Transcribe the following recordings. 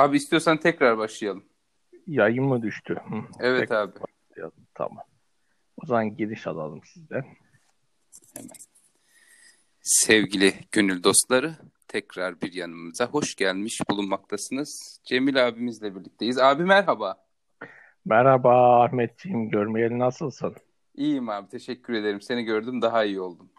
Abi istiyorsan tekrar başlayalım. Yayın mı düştü? Hı. Evet Tekrar abi. başlayalım. Tamam. O zaman giriş alalım sizden. Hemen. Sevgili gönül dostları tekrar bir yanımıza hoş gelmiş bulunmaktasınız. Cemil abimizle birlikteyiz. Abi merhaba. Merhaba Ahmetciğim. Görmeyeli nasılsın? İyiyim abi teşekkür ederim. Seni gördüm daha iyi oldum.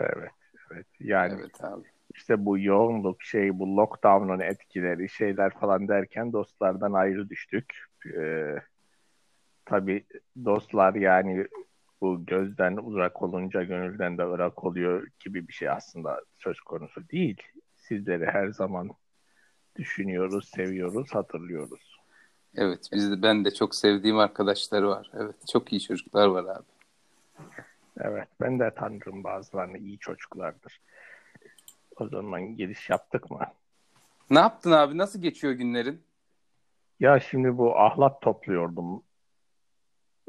Evet. Evet. Yani Evet abi. İşte bu yoğunluk şey bu lockdown'un etkileri şeyler falan derken dostlardan ayrı düştük. Ee, tabii dostlar yani bu gözden uzak olunca gönülden de ırak oluyor gibi bir şey aslında söz konusu değil. Sizleri her zaman düşünüyoruz, seviyoruz, hatırlıyoruz. Evet bizde ben de çok sevdiğim arkadaşları var. Evet çok iyi çocuklar var abi. Evet, ben de tanırım bazılarını iyi çocuklardır. O zaman giriş yaptık mı? Ne yaptın abi? Nasıl geçiyor günlerin? Ya şimdi bu ahlat topluyordum.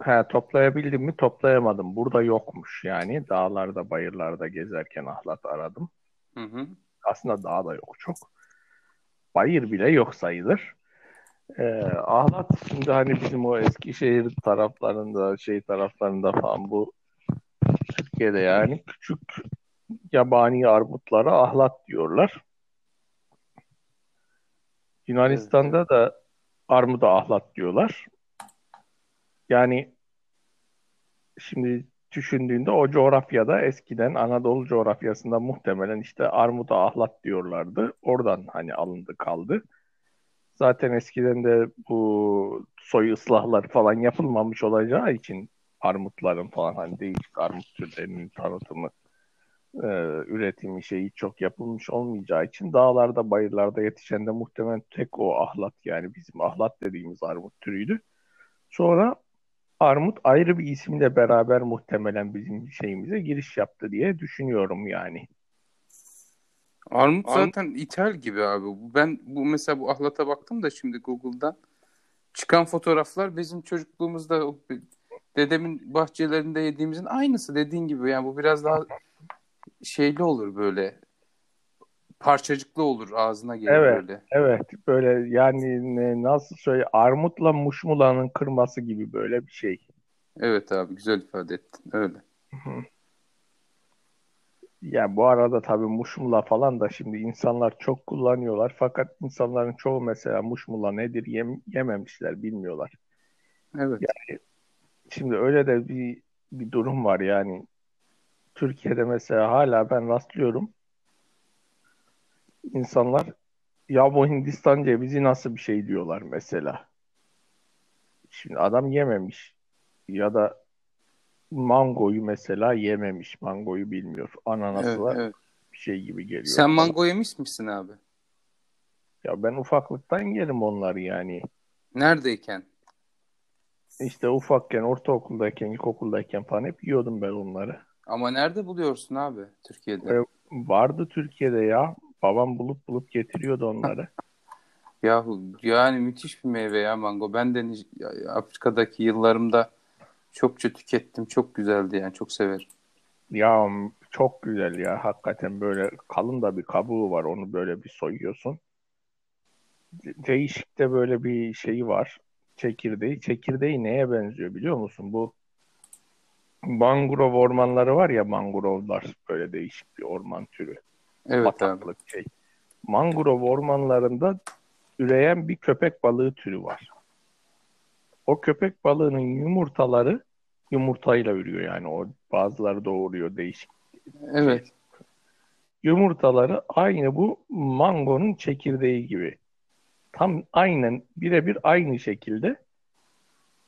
He, toplayabildim mi? Toplayamadım. Burada yokmuş yani. Dağlarda, bayırlarda gezerken ahlat aradım. Hı hı. Aslında dağ da yok çok. Bayır bile yok sayılır. Ee, ahlat şimdi hani bizim o Eskişehir taraflarında, şey taraflarında falan bu Türkiye'de yani küçük yabani armutlara ahlat diyorlar. Yunanistan'da da armuda ahlat diyorlar. Yani şimdi düşündüğünde o coğrafyada eskiden Anadolu coğrafyasında muhtemelen işte armuda ahlat diyorlardı. Oradan hani alındı kaldı. Zaten eskiden de bu soy ıslahları falan yapılmamış olacağı için armutların falan hani değişik armut türlerinin tanıtımı, e, üretimi şeyi çok yapılmış olmayacağı için dağlarda, bayırlarda yetişen de muhtemelen tek o ahlat yani bizim ahlat dediğimiz armut türüydü. Sonra armut ayrı bir isimle beraber muhtemelen bizim şeyimize giriş yaptı diye düşünüyorum yani. Armut Armut- zaten ithal gibi abi. Ben bu mesela bu ahlata baktım da şimdi Google'dan çıkan fotoğraflar bizim çocukluğumuzda dedemin bahçelerinde yediğimizin aynısı dediğin gibi. Yani bu biraz daha şeyli olur böyle parçacıklı olur ağzına gelir Evet. böyle. Evet böyle yani ne- nasıl söyle armutla muşmulanın kırması gibi böyle bir şey. Evet abi güzel ifade ettin öyle. Yani bu arada tabii muşmula falan da şimdi insanlar çok kullanıyorlar. Fakat insanların çoğu mesela muşmula nedir yem- yememişler, bilmiyorlar. Evet. Şimdi öyle de bir bir durum var yani. Türkiye'de mesela hala ben rastlıyorum. İnsanlar ya bu Hindistan cevizi nasıl bir şey diyorlar mesela. Şimdi adam yememiş ya da mangoyu mesela yememiş. Mangoyu bilmiyor. Ananası Evet, evet. bir şey gibi geliyor. Sen mango yemiş misin abi? Ya ben ufaklıktan yerim onları yani. Neredeyken? İşte ufakken, ortaokuldayken, ilkokuldayken falan hep yiyordum ben onları. Ama nerede buluyorsun abi Türkiye'de? E, vardı Türkiye'de ya. Babam bulup bulup getiriyordu onları. Yahu yani müthiş bir meyve ya mango. Ben de Afrika'daki yıllarımda çokça tükettim. Çok güzeldi yani çok severim. Ya çok güzel ya. Hakikaten böyle kalın da bir kabuğu var. Onu böyle bir soyuyorsun. De- Değişik de böyle bir şeyi var. Çekirdeği. Çekirdeği neye benziyor biliyor musun? Bu mangrove ormanları var ya mangrovlar. Böyle değişik bir orman türü. Evet abi. şey. Mangrove ormanlarında üreyen bir köpek balığı türü var. O köpek balığının yumurtaları yumurtayla ürüyor yani o bazıları doğuruyor değişik. Evet. Yumurtaları aynı bu mangonun çekirdeği gibi. Tam aynen birebir aynı şekilde.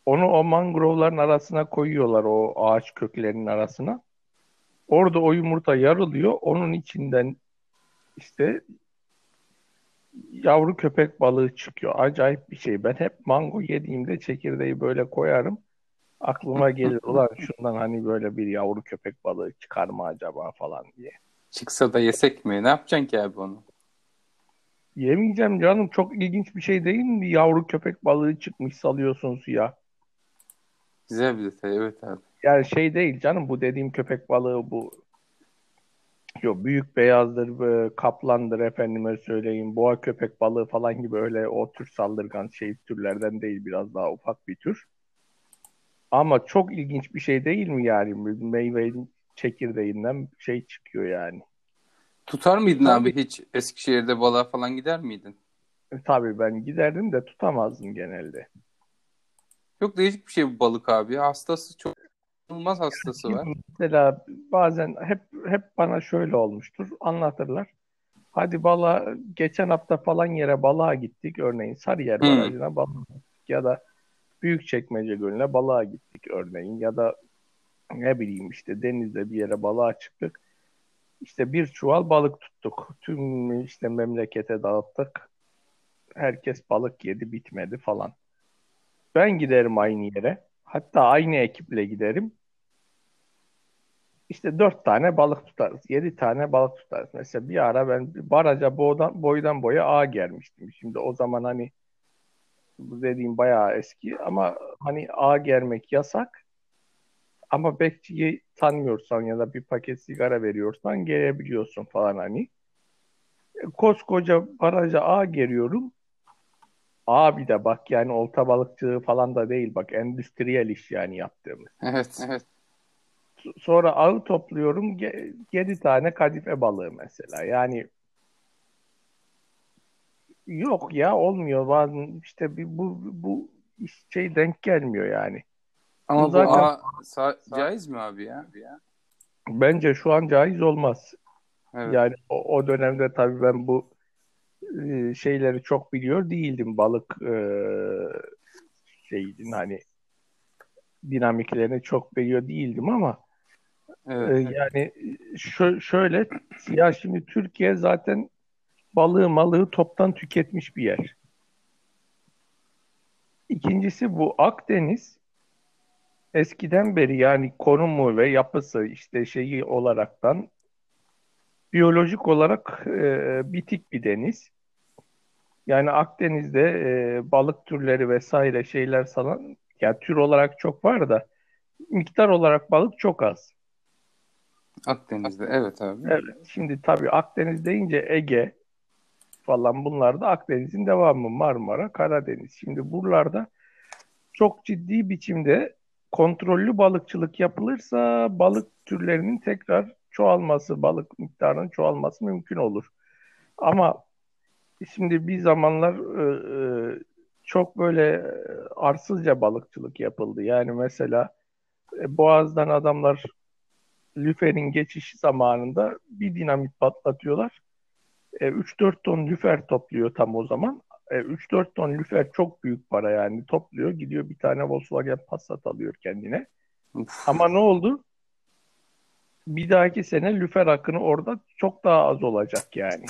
Onu o mangrovların arasına koyuyorlar o ağaç köklerinin arasına. Orada o yumurta yarılıyor. Onun içinden işte yavru köpek balığı çıkıyor. Acayip bir şey. Ben hep mango yediğimde çekirdeği böyle koyarım. Aklıma gelir ulan şundan hani böyle bir yavru köpek balığı çıkar mı acaba falan diye. Çıksa da yesek mi? Ne yapacaksın ki abi onu? Yemeyeceğim canım. Çok ilginç bir şey değil mi? Yavru köpek balığı çıkmış salıyorsun suya. Güzel bir detay. Evet abi. Yani şey değil canım bu dediğim köpek balığı bu Yok büyük beyazdır, e, kaplandır efendime söyleyeyim. Boğa köpek balığı falan gibi öyle o tür saldırgan şey türlerden değil biraz daha ufak bir tür. Ama çok ilginç bir şey değil mi yani? Meyvenin çekirdeğinden şey çıkıyor yani. Tutar mıydın tabii. abi hiç Eskişehir'de balığa falan gider miydin? E, tabii ben giderdim de tutamazdım genelde. Çok değişik bir şey bu balık abi. Hastası çok olmaz hastası var. Mesela bazen hep hep bana şöyle olmuştur. Anlatırlar. Hadi balığa geçen hafta falan yere balığa gittik. Örneğin Sarıyer hmm. Barajı'na balığa gittik. Ya da Büyükçekmece Gölü'ne balığa gittik örneğin. Ya da ne bileyim işte denizde bir yere balığa çıktık. İşte bir çuval balık tuttuk. Tüm işte memlekete dağıttık. Herkes balık yedi bitmedi falan. Ben giderim aynı yere. Hatta aynı ekiple giderim. İşte dört tane balık tutarız. Yedi tane balık tutarız. Mesela bir ara ben baraja boydan, boydan boya ağ germiştim. Şimdi o zaman hani bu dediğim bayağı eski ama hani ağ germek yasak. Ama bekçiyi tanıyorsan ya da bir paket sigara veriyorsan gelebiliyorsun falan hani. Koskoca baraja ağ geriyorum. Abi de bak yani olta balıkçılığı falan da değil bak endüstriyel iş yani yaptığımız. Evet evet. Sonra ağı topluyorum 7 tane kadife balığı mesela yani yok ya olmuyor bazen işte bir, bu bu şey denk gelmiyor yani. Ama bu, zaten, bu a, sa- caiz mi abi ya? Bence şu an caiz olmaz. Evet. Yani o, o dönemde tabii ben bu e, şeyleri çok biliyor değildim. Balık e, şeydin hani dinamiklerini çok biliyor değildim ama evet. e, yani şö- şöyle ya şimdi Türkiye zaten balığı malığı toptan tüketmiş bir yer. İkincisi bu Akdeniz eskiden beri yani konumu ve yapısı işte şeyi olaraktan biyolojik olarak e, bitik bir deniz. Yani Akdeniz'de e, balık türleri vesaire şeyler sana yani tür olarak çok var da miktar olarak balık çok az. Akdeniz'de evet abi. Evet. Şimdi tabii Akdeniz deyince Ege falan bunlar da Akdeniz'in devamı Marmara, Karadeniz. Şimdi buralarda çok ciddi biçimde kontrollü balıkçılık yapılırsa balık türlerinin tekrar çoğalması, balık miktarının çoğalması mümkün olur. Ama Şimdi bir zamanlar e, e, çok böyle arsızca balıkçılık yapıldı. Yani mesela e, Boğaz'dan adamlar lüferin geçiş zamanında bir dinamit patlatıyorlar. E, 3-4 ton lüfer topluyor tam o zaman. E, 3-4 ton lüfer çok büyük para yani. Topluyor gidiyor bir tane Volkswagen Passat alıyor kendine. Ama ne oldu? Bir dahaki sene lüfer akını orada çok daha az olacak yani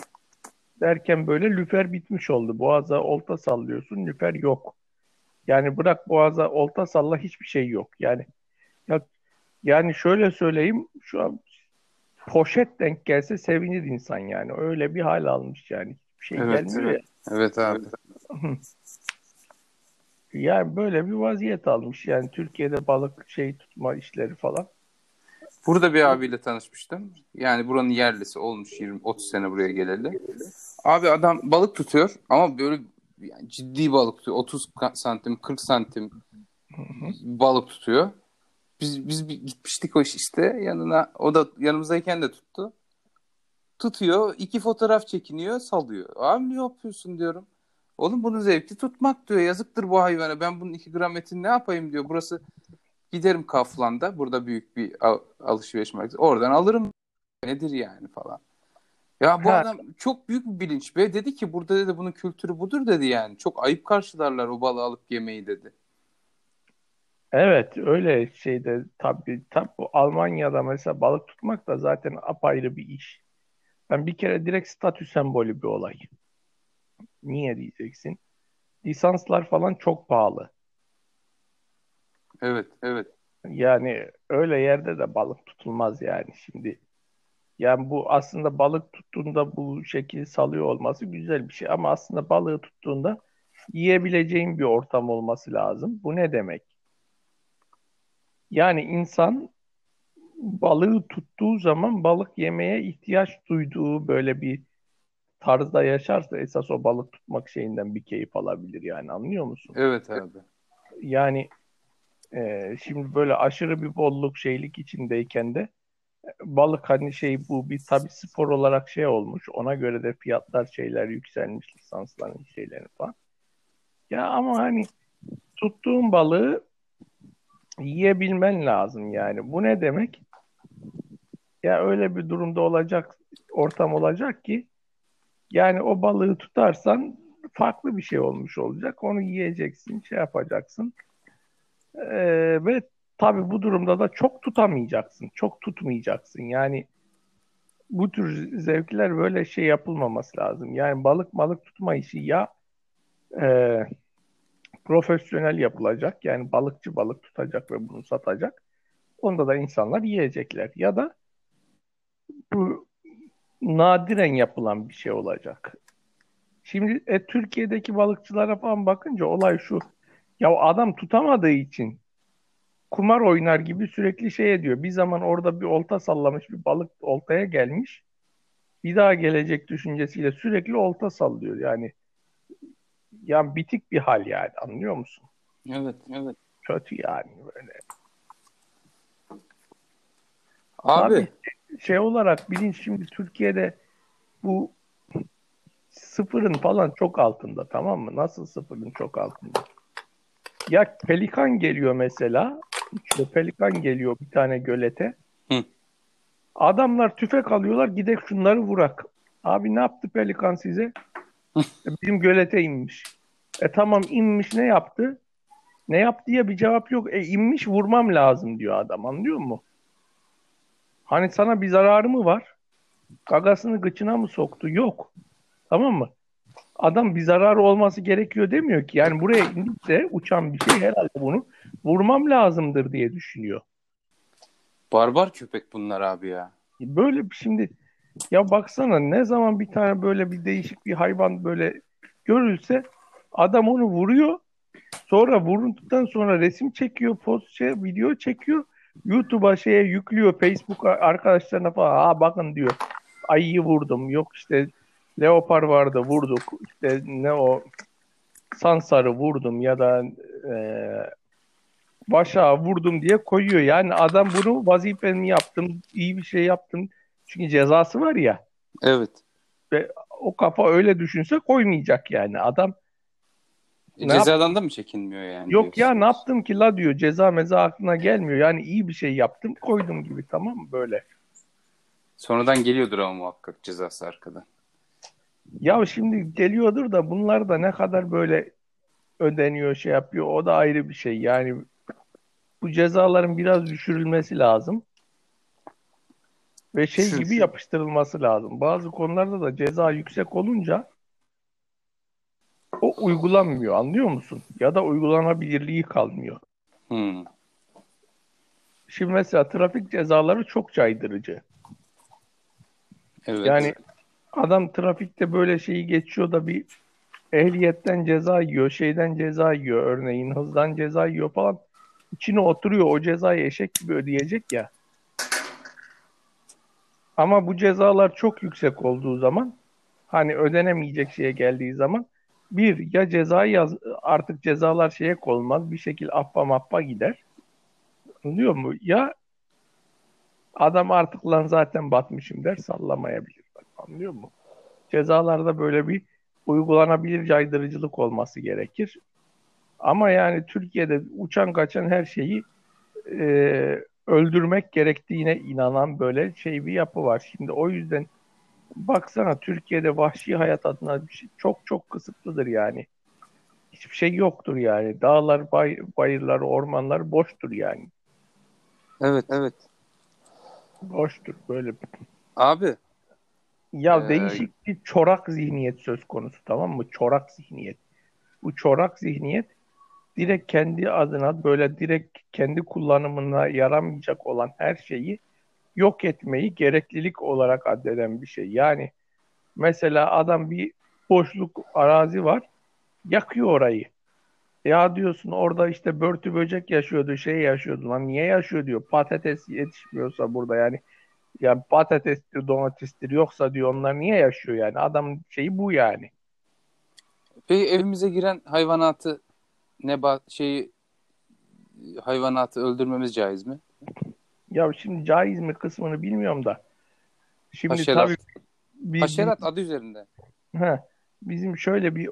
derken böyle lüfer bitmiş oldu. Boğaza olta sallıyorsun, lüfer yok. Yani bırak boğaza olta salla hiçbir şey yok. Yani ya, yani şöyle söyleyeyim şu an poşet denk gelse sevinir insan yani. Öyle bir hal almış yani. Hiçbir şey evet, gelmiyor evet. ya. Evet abi. yani böyle bir vaziyet almış. Yani Türkiye'de balık şey tutma işleri falan. Burada bir abiyle tanışmıştım. Yani buranın yerlisi olmuş 20-30 sene buraya geleli. Abi adam balık tutuyor ama böyle yani ciddi balık tutuyor. 30 santim, 40 santim balık tutuyor. Biz biz bir gitmiştik o işte yanına. O da yanımızdayken de tuttu. Tutuyor, iki fotoğraf çekiniyor, salıyor. Abi ne yapıyorsun diyorum. Oğlum bunun zevki tutmak diyor. Yazıktır bu hayvana. Ben bunun iki gram etini ne yapayım diyor. Burası giderim Kaflan'da. Burada büyük bir alışveriş merkezi. Oradan alırım. Nedir yani falan. Ya bu ha. adam çok büyük bir bilinç ve dedi ki burada dedi bunun kültürü budur dedi yani. Çok ayıp karşılarlar o balığı alıp yemeyi dedi. Evet öyle şeyde tabii tabii Almanya'da mesela balık tutmak da zaten apayrı bir iş. Ben bir kere direkt statü sembolü bir olay. Niye diyeceksin? Lisanslar falan çok pahalı. Evet, evet. Yani öyle yerde de balık tutulmaz yani şimdi. Yani bu aslında balık tuttuğunda bu şekil salıyor olması güzel bir şey. Ama aslında balığı tuttuğunda yiyebileceğin bir ortam olması lazım. Bu ne demek? Yani insan balığı tuttuğu zaman balık yemeye ihtiyaç duyduğu böyle bir tarzda yaşarsa esas o balık tutmak şeyinden bir keyif alabilir yani anlıyor musun? Evet abi. Yani e, şimdi böyle aşırı bir bolluk şeylik içindeyken de balık hani şey bu bir tabi spor olarak şey olmuş. Ona göre de fiyatlar şeyler yükselmiş lisansların şeyleri falan. Ya ama hani tuttuğun balığı yiyebilmen lazım yani. Bu ne demek? Ya öyle bir durumda olacak ortam olacak ki yani o balığı tutarsan farklı bir şey olmuş olacak. Onu yiyeceksin, şey yapacaksın. Ee, ve tabii bu durumda da çok tutamayacaksın. Çok tutmayacaksın. Yani bu tür zevkler böyle şey yapılmaması lazım. Yani balık balık tutma işi ya e, profesyonel yapılacak. Yani balıkçı balık tutacak ve bunu satacak. Onda da insanlar yiyecekler. Ya da bu nadiren yapılan bir şey olacak. Şimdi e, Türkiye'deki balıkçılara falan bakınca olay şu. Ya adam tutamadığı için kumar oynar gibi sürekli şey ediyor. Bir zaman orada bir olta sallamış bir balık oltaya gelmiş. Bir daha gelecek düşüncesiyle sürekli olta sallıyor. Yani ya bitik bir hal yani anlıyor musun? Evet, evet. Kötü yani böyle. Abi. Tabii şey olarak bilinç şimdi Türkiye'de bu sıfırın falan çok altında tamam mı? Nasıl sıfırın çok altında? Ya pelikan geliyor mesela. İşte pelikan geliyor bir tane gölete. Hı. Adamlar tüfek alıyorlar gidek şunları vurak. Abi ne yaptı pelikan size? E, bizim gölete inmiş. E tamam inmiş ne yaptı? Ne yaptı diye bir cevap yok. E inmiş vurmam lazım diyor adam anlıyor musun? Hani sana bir zararı mı var? Gagasını gıçına mı soktu? Yok. Tamam mı? Adam bir zararı olması gerekiyor demiyor ki. Yani buraya indikse uçan bir şey herhalde bunu vurmam lazımdır diye düşünüyor. Barbar köpek bunlar abi ya. Böyle şimdi ya baksana ne zaman bir tane böyle bir değişik bir hayvan böyle görülse adam onu vuruyor. Sonra vurduktan sonra resim çekiyor, post şey, video çekiyor. YouTube'a şeye yüklüyor Facebook arkadaşlarına falan. Ha bakın diyor. Ayıyı vurdum. Yok işte leopar vardı vurduk. İşte ne o sansarı vurdum ya da e, başa vurdum diye koyuyor. Yani adam bunu vazifemi yaptım, iyi bir şey yaptım. Çünkü cezası var ya. Evet. Ve o kafa öyle düşünse koymayacak yani. Adam e, cezadan yap- da mı çekinmiyor yani? Yok ya ne yaptım ki la diyor. Ceza meza aklına gelmiyor. Yani iyi bir şey yaptım koydum gibi tamam mı böyle. Sonradan geliyordur ama muhakkak cezası arkadan. Ya şimdi geliyordur da bunlar da ne kadar böyle ödeniyor şey yapıyor o da ayrı bir şey. Yani bu cezaların biraz düşürülmesi lazım. Ve şey gibi yapıştırılması lazım. Bazı konularda da ceza yüksek olunca o uygulanmıyor anlıyor musun? Ya da uygulanabilirliği kalmıyor. Hmm. Şimdi mesela trafik cezaları çok caydırıcı. Evet. Yani adam trafikte böyle şeyi geçiyor da bir ehliyetten ceza yiyor, şeyden ceza yiyor örneğin hızdan ceza yiyor falan. İçine oturuyor o cezayı eşek gibi ödeyecek ya. Ama bu cezalar çok yüksek olduğu zaman hani ödenemeyecek şeye geldiği zaman bir ya cezayı yaz artık cezalar şeye konmaz bir şekil affa mappa gider. Anlıyor mu? Ya adam artık lan zaten batmışım der sallamayabilir. Anlıyor mu? Cezalarda böyle bir uygulanabilir caydırıcılık olması gerekir. Ama yani Türkiye'de uçan kaçan her şeyi e, öldürmek gerektiğine inanan böyle şey bir yapı var. Şimdi o yüzden baksana Türkiye'de vahşi hayat adına bir şey çok çok kısıtlıdır yani. Hiçbir şey yoktur yani. Dağlar, bay, bayırlar, ormanlar boştur yani. Evet, evet. Boştur böyle. Abi. Ya ee... değişik bir çorak zihniyet söz konusu tamam mı? Çorak zihniyet. Bu çorak zihniyet direkt kendi adına böyle direkt kendi kullanımına yaramayacak olan her şeyi yok etmeyi gereklilik olarak addeden bir şey. Yani mesela adam bir boşluk arazi var, yakıyor orayı. Ya diyorsun orada işte börtü böcek yaşıyordu, şey yaşıyordu lan. Niye yaşıyor diyor. Patates yetişmiyorsa burada yani. Yani patatestir, domatestir yoksa diyor onlar niye yaşıyor yani. Adam şeyi bu yani. Peki evimize giren hayvanatı nebat şeyi hayvanatı öldürmemiz caiz mi? Ya şimdi caiz mi kısmını bilmiyorum da. Şimdi Haşerat. tabii biz- Haşerat adı üzerinde. He, bizim şöyle bir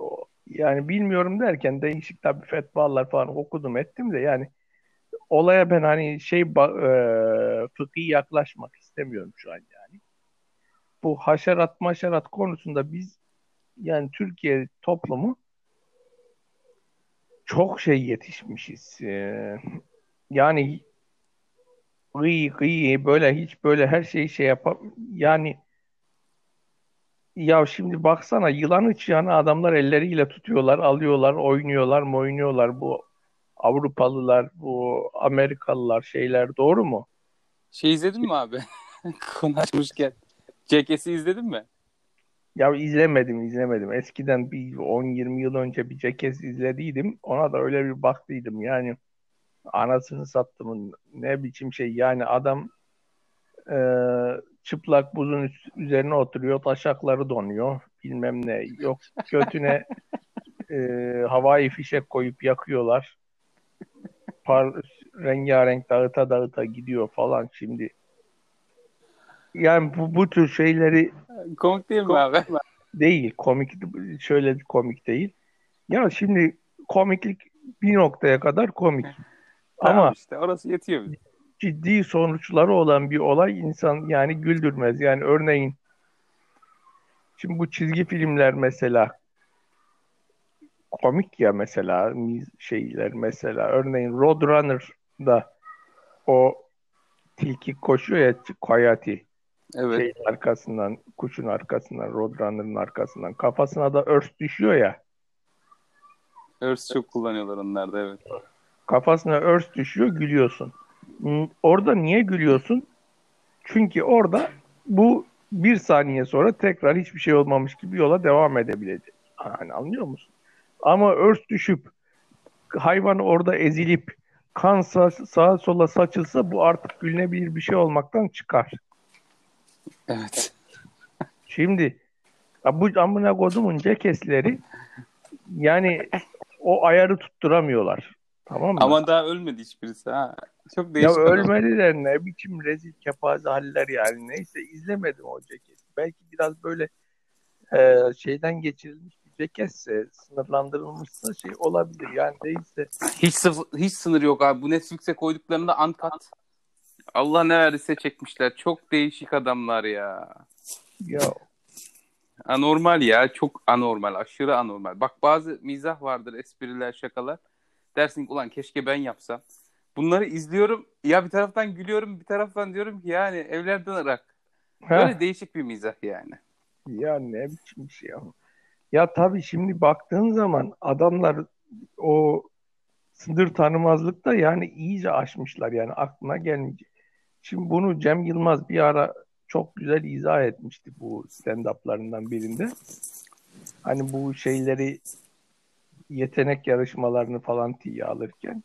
yani bilmiyorum derken değişik tabii fetvalar falan okudum ettim de yani olaya ben hani şey e, fıkhi yaklaşmak istemiyorum şu an yani. Bu haşerat maşerat konusunda biz yani Türkiye toplumu çok şey yetişmişiz. Ee, yani gıy gıy böyle hiç böyle her şeyi şey yapam yani ya şimdi baksana yılanı çıyanı adamlar elleriyle tutuyorlar, alıyorlar, oynuyorlar mı oynuyorlar bu Avrupalılar, bu Amerikalılar şeyler doğru mu? Şey izledin mi abi? Konu açmışken. Jackass'i izledin mi? Ya izlemedim, izlemedim. Eskiden bir 10-20 yıl önce bir Jackass izlediydim. Ona da öyle bir baktıydım. Yani anasını sattım. Ne biçim şey. Yani adam e, çıplak buzun üzerine oturuyor. Taşakları donuyor. Bilmem ne. Yok götüne e, havai fişek koyup yakıyorlar. Par, rengarenk dağıta dağıta gidiyor falan şimdi. Yani bu, bu tür şeyleri Komik değil mi abi? değil. Komik şöyle komik değil. Ya şimdi komiklik bir noktaya kadar komik. Ama Tamam işte orası yetiyor bize. ciddi sonuçları olan bir olay insan yani güldürmez. Yani örneğin şimdi bu çizgi filmler mesela komik ya mesela şeyler mesela örneğin Roadrunner'da o tilki koşuyor ya Coyote Evet. şeyin arkasından kuşun arkasından Roadrunner'ın arkasından kafasına da örs düşüyor ya Örs çok kullanıyorlar onlar da evet. kafasına örs düşüyor gülüyorsun. Orada niye gülüyorsun? Çünkü orada bu bir saniye sonra tekrar hiçbir şey olmamış gibi yola devam edebilecek. Hani anlıyor musun? Ama örs düşüp hayvan orada ezilip kan sa- sağa sola saçılsa bu artık gülünebilir bir şey olmaktan çıkar. Evet. Şimdi ya bu amına kodumun cekesleri yani o ayarı tutturamıyorlar. Tamam mı? Ama daha ölmedi hiçbirisi ha. Çok Ya değişik. adam. ölmediler ne biçim rezil kepaze haller yani. Neyse izlemedim o ceketi. Belki biraz böyle e, şeyden geçirilmiş bir ceketse sınırlandırılmışsa şey olabilir. Yani değilse Hiç, sıfır- hiç sınır yok abi. Bu Netflix'e koyduklarında uncut. Allah ne verdiyse çekmişler. Çok değişik adamlar ya. ya Anormal ya. Çok anormal. Aşırı anormal. Bak bazı mizah vardır. Espriler, şakalar. Dersin ki ulan keşke ben yapsam. Bunları izliyorum. Ya bir taraftan gülüyorum. Bir taraftan diyorum ki yani evlerden ırak. Böyle Heh, değişik bir mizah yani. ya ne biçim şey ya. Ya tabii şimdi baktığın zaman adamlar o sınır tanımazlıkta yani iyice aşmışlar yani aklına gelmeyecek. Şimdi bunu Cem Yılmaz bir ara çok güzel izah etmişti bu stand-up'larından birinde. Hani bu şeyleri yetenek yarışmalarını falan tiye alırken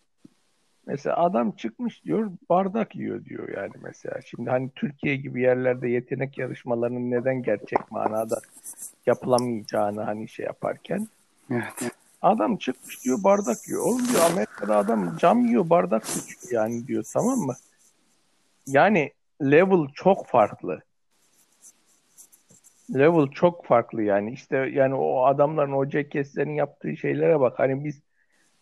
mesela adam çıkmış diyor bardak yiyor diyor yani mesela. Şimdi hani Türkiye gibi yerlerde yetenek yarışmalarının neden gerçek manada yapılamayacağını hani şey yaparken Evet. Adam çıkmış diyor bardak yiyor. Oğlum diyor Amerika'da adam cam yiyor bardak sıçıyor yani diyor tamam mı? Yani level çok farklı. Level çok farklı yani. İşte yani o adamların o Jackass'lerin yaptığı şeylere bak. Hani biz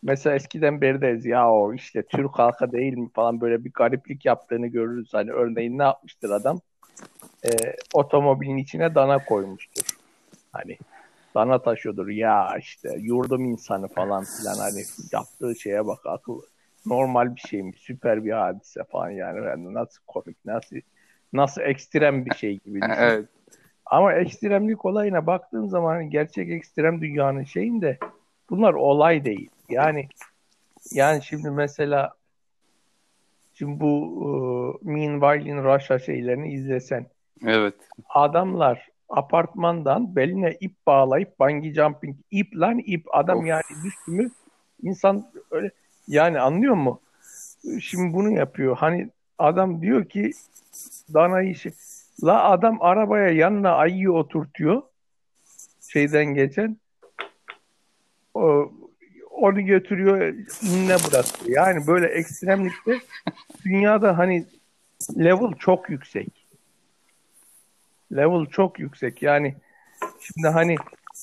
mesela eskiden beri deriz ya o işte Türk halkı değil mi falan böyle bir gariplik yaptığını görürüz. Hani örneğin ne yapmıştır adam? Ee, otomobilin içine dana koymuştur. Hani dana taşıyordur ya işte yurdum insanı falan filan hani yaptığı şeye bak akıl normal bir şey mi süper bir hadise falan yani Yani nasıl komik nasıl nasıl ekstrem bir şey gibi düşün. Evet. Ama ekstremlik olayına baktığın zaman hani gerçek ekstrem dünyanın şeyinde bunlar olay değil. Yani yani şimdi mesela şimdi bu e, Meanwhile in Russia şeylerini izlesen Evet. adamlar apartmandan beline ip bağlayıp bungee jumping ip lan ip adam Of. yani düştü mü İnsan öyle yani anlıyor mu? Şimdi bunu yapıyor. Hani adam diyor ki dana işi. La adam arabaya yanına ayıyı oturtuyor. Şeyden geçen. O, onu götürüyor inne bırakıyor. Yani böyle ekstremlikte dünyada hani level çok yüksek. Level çok yüksek. Yani şimdi hani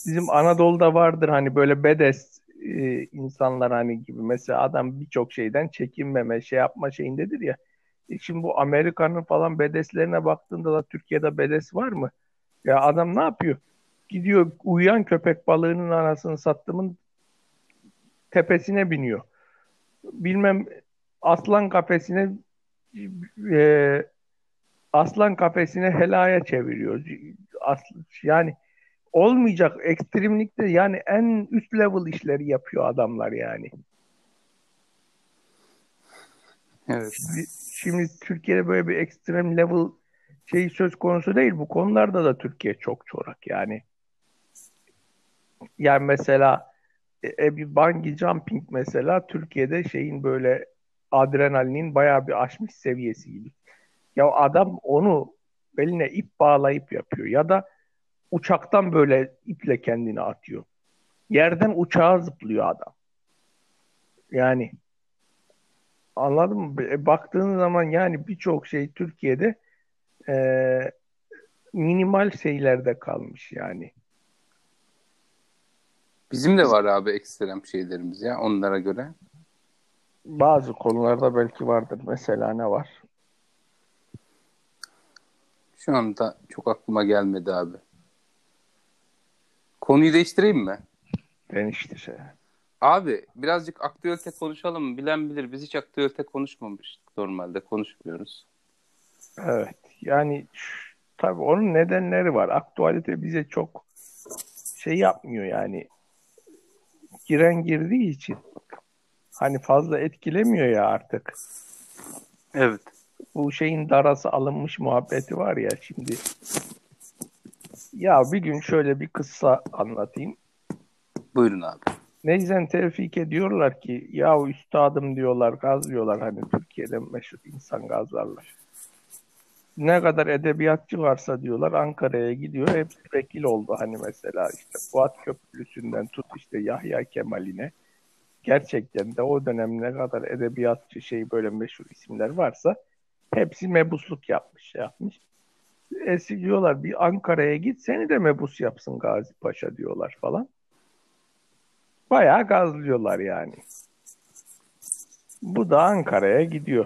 bizim Anadolu'da vardır hani böyle bedes e, insanlar hani gibi mesela adam birçok şeyden çekinmeme şey yapma şeyindedir ya. E şimdi bu Amerika'nın falan bedeslerine baktığında da Türkiye'de bedes var mı? Ya adam ne yapıyor? Gidiyor uyuyan köpek balığının anasını sattımın tepesine biniyor. Bilmem aslan kafesine e, aslan kafesine helaya çeviriyor. Asl, yani olmayacak ekstremlikte yani en üst level işleri yapıyor adamlar yani. Evet. Şimdi, şimdi Türkiye'de böyle bir ekstrem level şey söz konusu değil. Bu konularda da Türkiye çok çorak yani. Yani mesela e, e, bir bungee jumping mesela Türkiye'de şeyin böyle adrenalinin bayağı bir aşmış seviyesi gibi. Ya adam onu beline ip bağlayıp yapıyor ya da uçaktan böyle iple kendini atıyor. Yerden uçağa zıplıyor adam. Yani anladın mı? E, baktığın zaman yani birçok şey Türkiye'de e, minimal şeylerde kalmış yani. Bizim de var abi ekstrem şeylerimiz ya onlara göre. Bazı konularda belki vardır. Mesela ne var? Şu anda çok aklıma gelmedi abi. Konuyu değiştireyim mi? Değiştir. Abi birazcık aktüelite konuşalım mı? Bilen bilir. Biz hiç aktüelite konuşmamıştık normalde. Konuşmuyoruz. Evet. Yani tabii onun nedenleri var. Aktualite bize çok şey yapmıyor yani. Giren girdiği için hani fazla etkilemiyor ya artık. Evet. Bu şeyin darası alınmış muhabbeti var ya şimdi. Ya bir gün şöyle bir kıssa anlatayım. Buyurun abi. Neyzen Tevfik'e diyorlar ki ya üstadım diyorlar gazlıyorlar hani Türkiye'de meşhur insan gazlarlar. Ne kadar edebiyatçı varsa diyorlar Ankara'ya gidiyor hep vekil oldu hani mesela işte Fuat Köprülüsü'nden tut işte Yahya Kemal'ine gerçekten de o dönem ne kadar edebiyatçı şey böyle meşhur isimler varsa hepsi mebusluk yapmış yapmış. Eski diyorlar bir Ankara'ya git seni de mebus yapsın Gazi Paşa diyorlar falan. Bayağı gazlıyorlar yani. Bu da Ankara'ya gidiyor.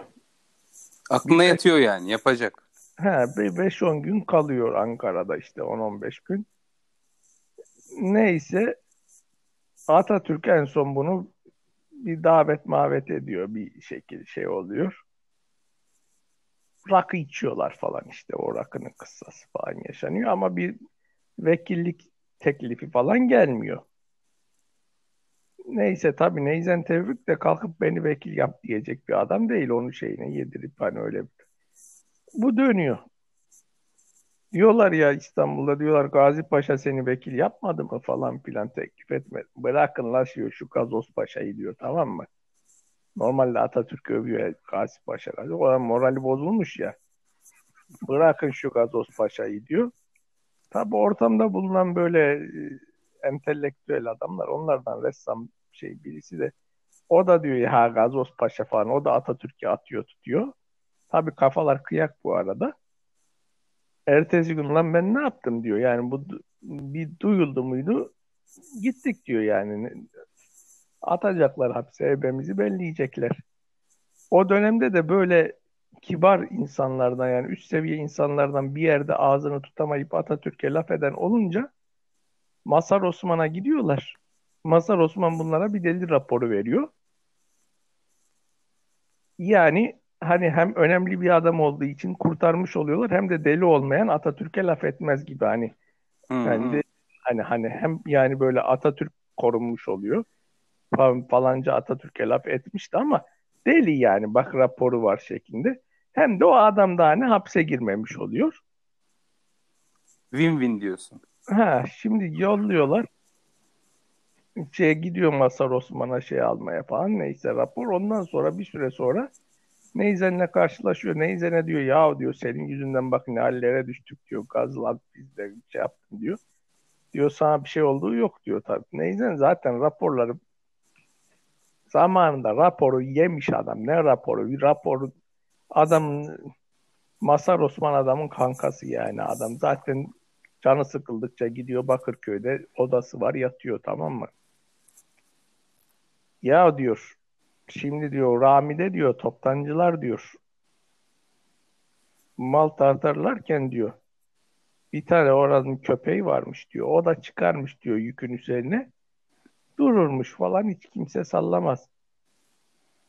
Aklına bir yatıyor yani yapacak. He, 5-10 gün kalıyor Ankara'da işte 10-15 gün. Neyse Atatürk en son bunu bir davet mavet ediyor bir şekil şey oluyor. Rakı içiyorlar falan işte o rakının kıssası falan yaşanıyor ama bir vekillik teklifi falan gelmiyor. Neyse tabii Neyzen Tevfik de kalkıp beni vekil yap diyecek bir adam değil. Onun şeyine yedirip hani öyle. Bu dönüyor. Diyorlar ya İstanbul'da diyorlar Gazi Paşa seni vekil yapmadı mı falan filan teklif etmedi. Bırakın la şu, şu Gazoz Paşa'yı diyor tamam mı? Normalde Atatürk övüyor Gazi Paşa. O morali bozulmuş ya. Bırakın şu Gazoz Paşa'yı diyor. Tabi ortamda bulunan böyle e, entelektüel adamlar onlardan ressam şey birisi de o da diyor ya Gazoz Paşa falan o da Atatürk'ü atıyor tutuyor. Tabi kafalar kıyak bu arada. Ertesi gün lan ben ne yaptım diyor. Yani bu bir duyuldu muydu gittik diyor yani. Atacaklar hapse ebemizi belleyecekler. O dönemde de böyle kibar insanlardan yani üst seviye insanlardan bir yerde ağzını tutamayıp Atatürk'e laf eden olunca Masar Osman'a gidiyorlar. Masar Osman bunlara bir deli raporu veriyor. Yani hani hem önemli bir adam olduğu için kurtarmış oluyorlar hem de deli olmayan Atatürk'e laf etmez gibi hani. Yani de, hani hani hem yani böyle Atatürk korunmuş oluyor. Falanca Atatürk'e laf etmişti ama deli yani bak raporu var şeklinde. Hem de o adam da hani hapse girmemiş oluyor. Win-win diyorsun. Ha, şimdi yolluyorlar. şeye gidiyor Masar Osman'a şey almaya falan neyse rapor. Ondan sonra bir süre sonra Neyzen'le karşılaşıyor. Neyzen'e diyor ya diyor senin yüzünden bak ne hallere düştük diyor. Gazla biz de şey yaptım diyor. Diyor sana bir şey olduğu yok diyor tabii. Neyzen zaten raporları zamanında raporu yemiş adam. Ne raporu? Raporu adamın Masar Osman adamın kankası yani adam. Zaten canı sıkıldıkça gidiyor Bakırköy'de odası var yatıyor tamam mı? Ya diyor şimdi diyor Rami'de diyor toptancılar diyor mal tartarlarken diyor bir tane oranın köpeği varmış diyor. O da çıkarmış diyor yükün üzerine. Dururmuş falan hiç kimse sallamaz.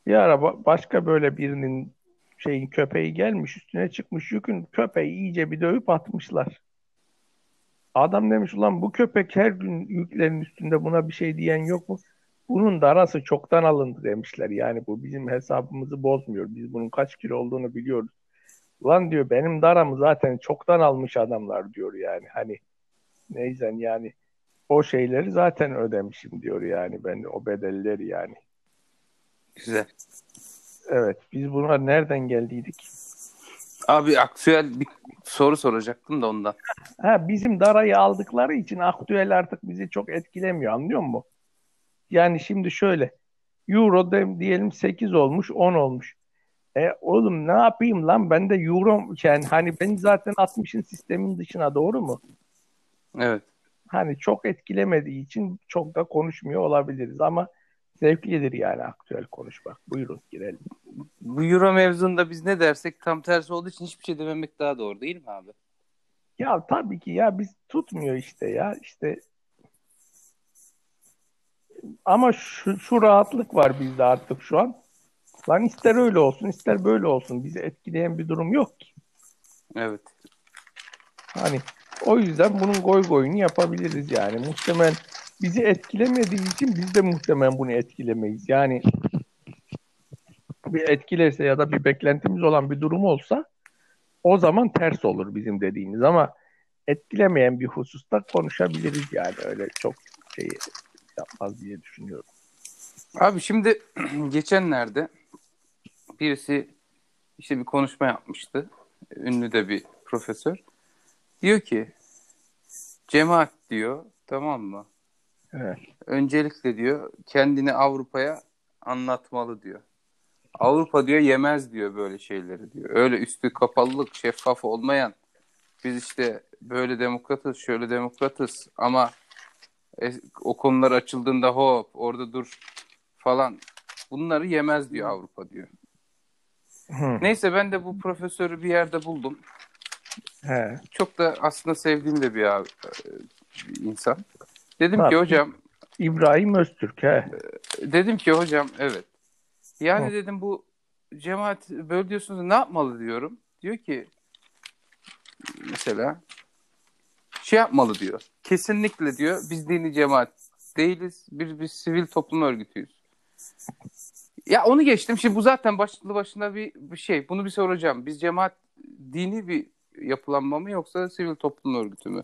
Bir ara başka böyle birinin şeyin köpeği gelmiş üstüne çıkmış yükün köpeği iyice bir dövüp atmışlar. Adam demiş ulan bu köpek her gün yüklerin üstünde buna bir şey diyen yok mu? Bunun darası çoktan alındı demişler. Yani bu bizim hesabımızı bozmuyor. Biz bunun kaç kilo olduğunu biliyoruz. Ulan diyor benim daramı zaten çoktan almış adamlar diyor yani. Hani neyse yani o şeyleri zaten ödemişim diyor yani ben o bedelleri yani. Güzel. Evet biz buna nereden geldiydik? Abi aktüel bir soru soracaktım da ondan. Ha, bizim darayı aldıkları için aktüel artık bizi çok etkilemiyor anlıyor musun? Yani şimdi şöyle Euro de, diyelim 8 olmuş 10 olmuş. E oğlum ne yapayım lan ben de Euro yani hani ben zaten 60'ın sistemin dışına doğru mu? Evet. Hani çok etkilemediği için çok da konuşmuyor olabiliriz ama zevklidir yani aktüel konuşmak. Buyurun girelim. Bu Euro mevzunda biz ne dersek tam tersi olduğu için hiçbir şey dememek daha doğru değil mi abi? Ya tabii ki ya biz tutmuyor işte ya işte ama şu, şu rahatlık var bizde artık şu an. Lan ister öyle olsun ister böyle olsun. Bizi etkileyen bir durum yok ki. Evet. Hani o yüzden bunun goy goyunu yapabiliriz yani. Muhtemelen bizi etkilemediği için biz de muhtemelen bunu etkilemeyiz. Yani bir etkilerse ya da bir beklentimiz olan bir durum olsa o zaman ters olur bizim dediğimiz ama etkilemeyen bir hususta konuşabiliriz yani öyle çok şey yapmaz diye düşünüyorum. Abi şimdi geçenlerde birisi işte bir konuşma yapmıştı. Ünlü de bir profesör. Diyor ki cemaat diyor tamam mı? Evet. Öncelikle diyor kendini Avrupa'ya anlatmalı diyor. Avrupa diyor yemez diyor böyle şeyleri diyor. Öyle üstü kapalılık, şeffaf olmayan biz işte böyle demokratız, şöyle demokratız ama o konular açıldığında hop orada dur falan bunları yemez diyor Avrupa diyor. Hı. Neyse ben de bu profesörü bir yerde buldum. He. Çok da aslında sevdiğim de bir, abi, bir insan. Dedim Bak, ki hocam İbrahim Öztürk he. Dedim ki hocam evet. Yani Hı. dedim bu cemaat böyle diyorsunuz ne yapmalı diyorum. Diyor ki mesela şey yapmalı diyor. Kesinlikle diyor biz dini cemaat değiliz. Bir, bir sivil toplum örgütüyüz. Ya onu geçtim. Şimdi bu zaten başlı başına bir, bir şey. Bunu bir soracağım. Biz cemaat dini bir yapılanma mı yoksa sivil toplum örgütü mü?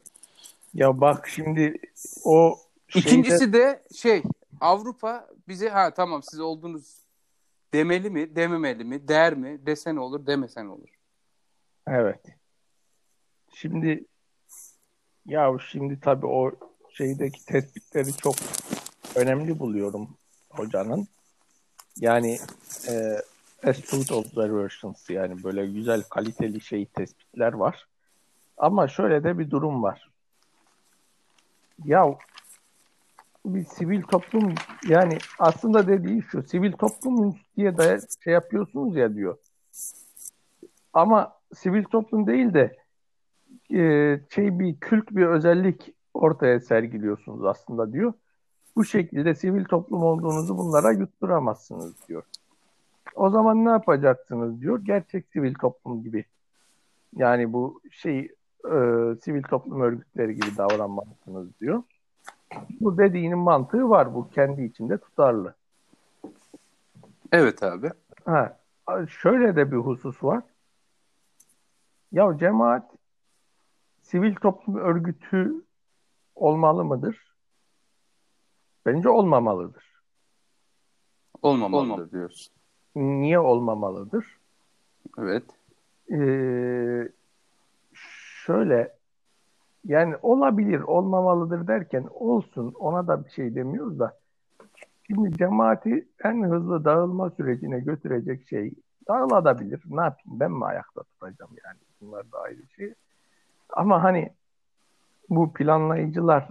Ya bak şimdi o şeyde... İkincisi de şey Avrupa bize ha tamam siz olduğunuz demeli mi dememeli mi der mi desen olur demesen olur. Evet. Şimdi ya şimdi tabii o şeydeki tespitleri çok önemli buluyorum hocanın. Yani e, astute observations yani böyle güzel kaliteli şey tespitler var. Ama şöyle de bir durum var. Ya bir sivil toplum yani aslında dediği şu sivil toplum diye de şey yapıyorsunuz ya diyor. Ama sivil toplum değil de e, şey bir kült bir özellik ortaya sergiliyorsunuz aslında diyor. Bu şekilde sivil toplum olduğunuzu bunlara yutturamazsınız diyor. O zaman ne yapacaksınız diyor. Gerçek sivil toplum gibi. Yani bu şey e, sivil toplum örgütleri gibi davranmalısınız diyor. Bu dediğinin mantığı var. Bu kendi içinde tutarlı. Evet abi. Ha, şöyle de bir husus var. Ya cemaat sivil toplum örgütü olmalı mıdır? Bence olmamalıdır. Olmamalıdır Olmam. diyorsun. Niye olmamalıdır? Evet. Ee, şöyle yani olabilir, olmamalıdır derken olsun ona da bir şey demiyoruz da şimdi cemaati en hızlı dağılma sürecine götürecek şey dağılabilir. Ne yapayım ben mi ayakta tutacağım yani bunlar da ayrı şey. Ama hani bu planlayıcılar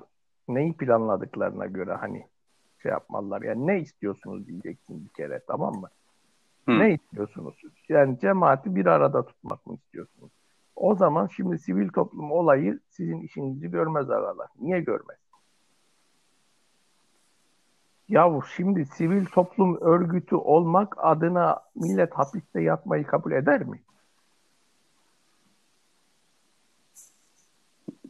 neyi planladıklarına göre hani şey yapmalılar. Yani ne istiyorsunuz diyeceksin bir kere tamam mı? Hı. Ne istiyorsunuz? Yani cemaati bir arada tutmak mı istiyorsunuz? O zaman şimdi sivil toplum olayı sizin işinizi görmez aralar. Niye görmez? Yahu şimdi sivil toplum örgütü olmak adına millet hapiste yatmayı kabul eder mi?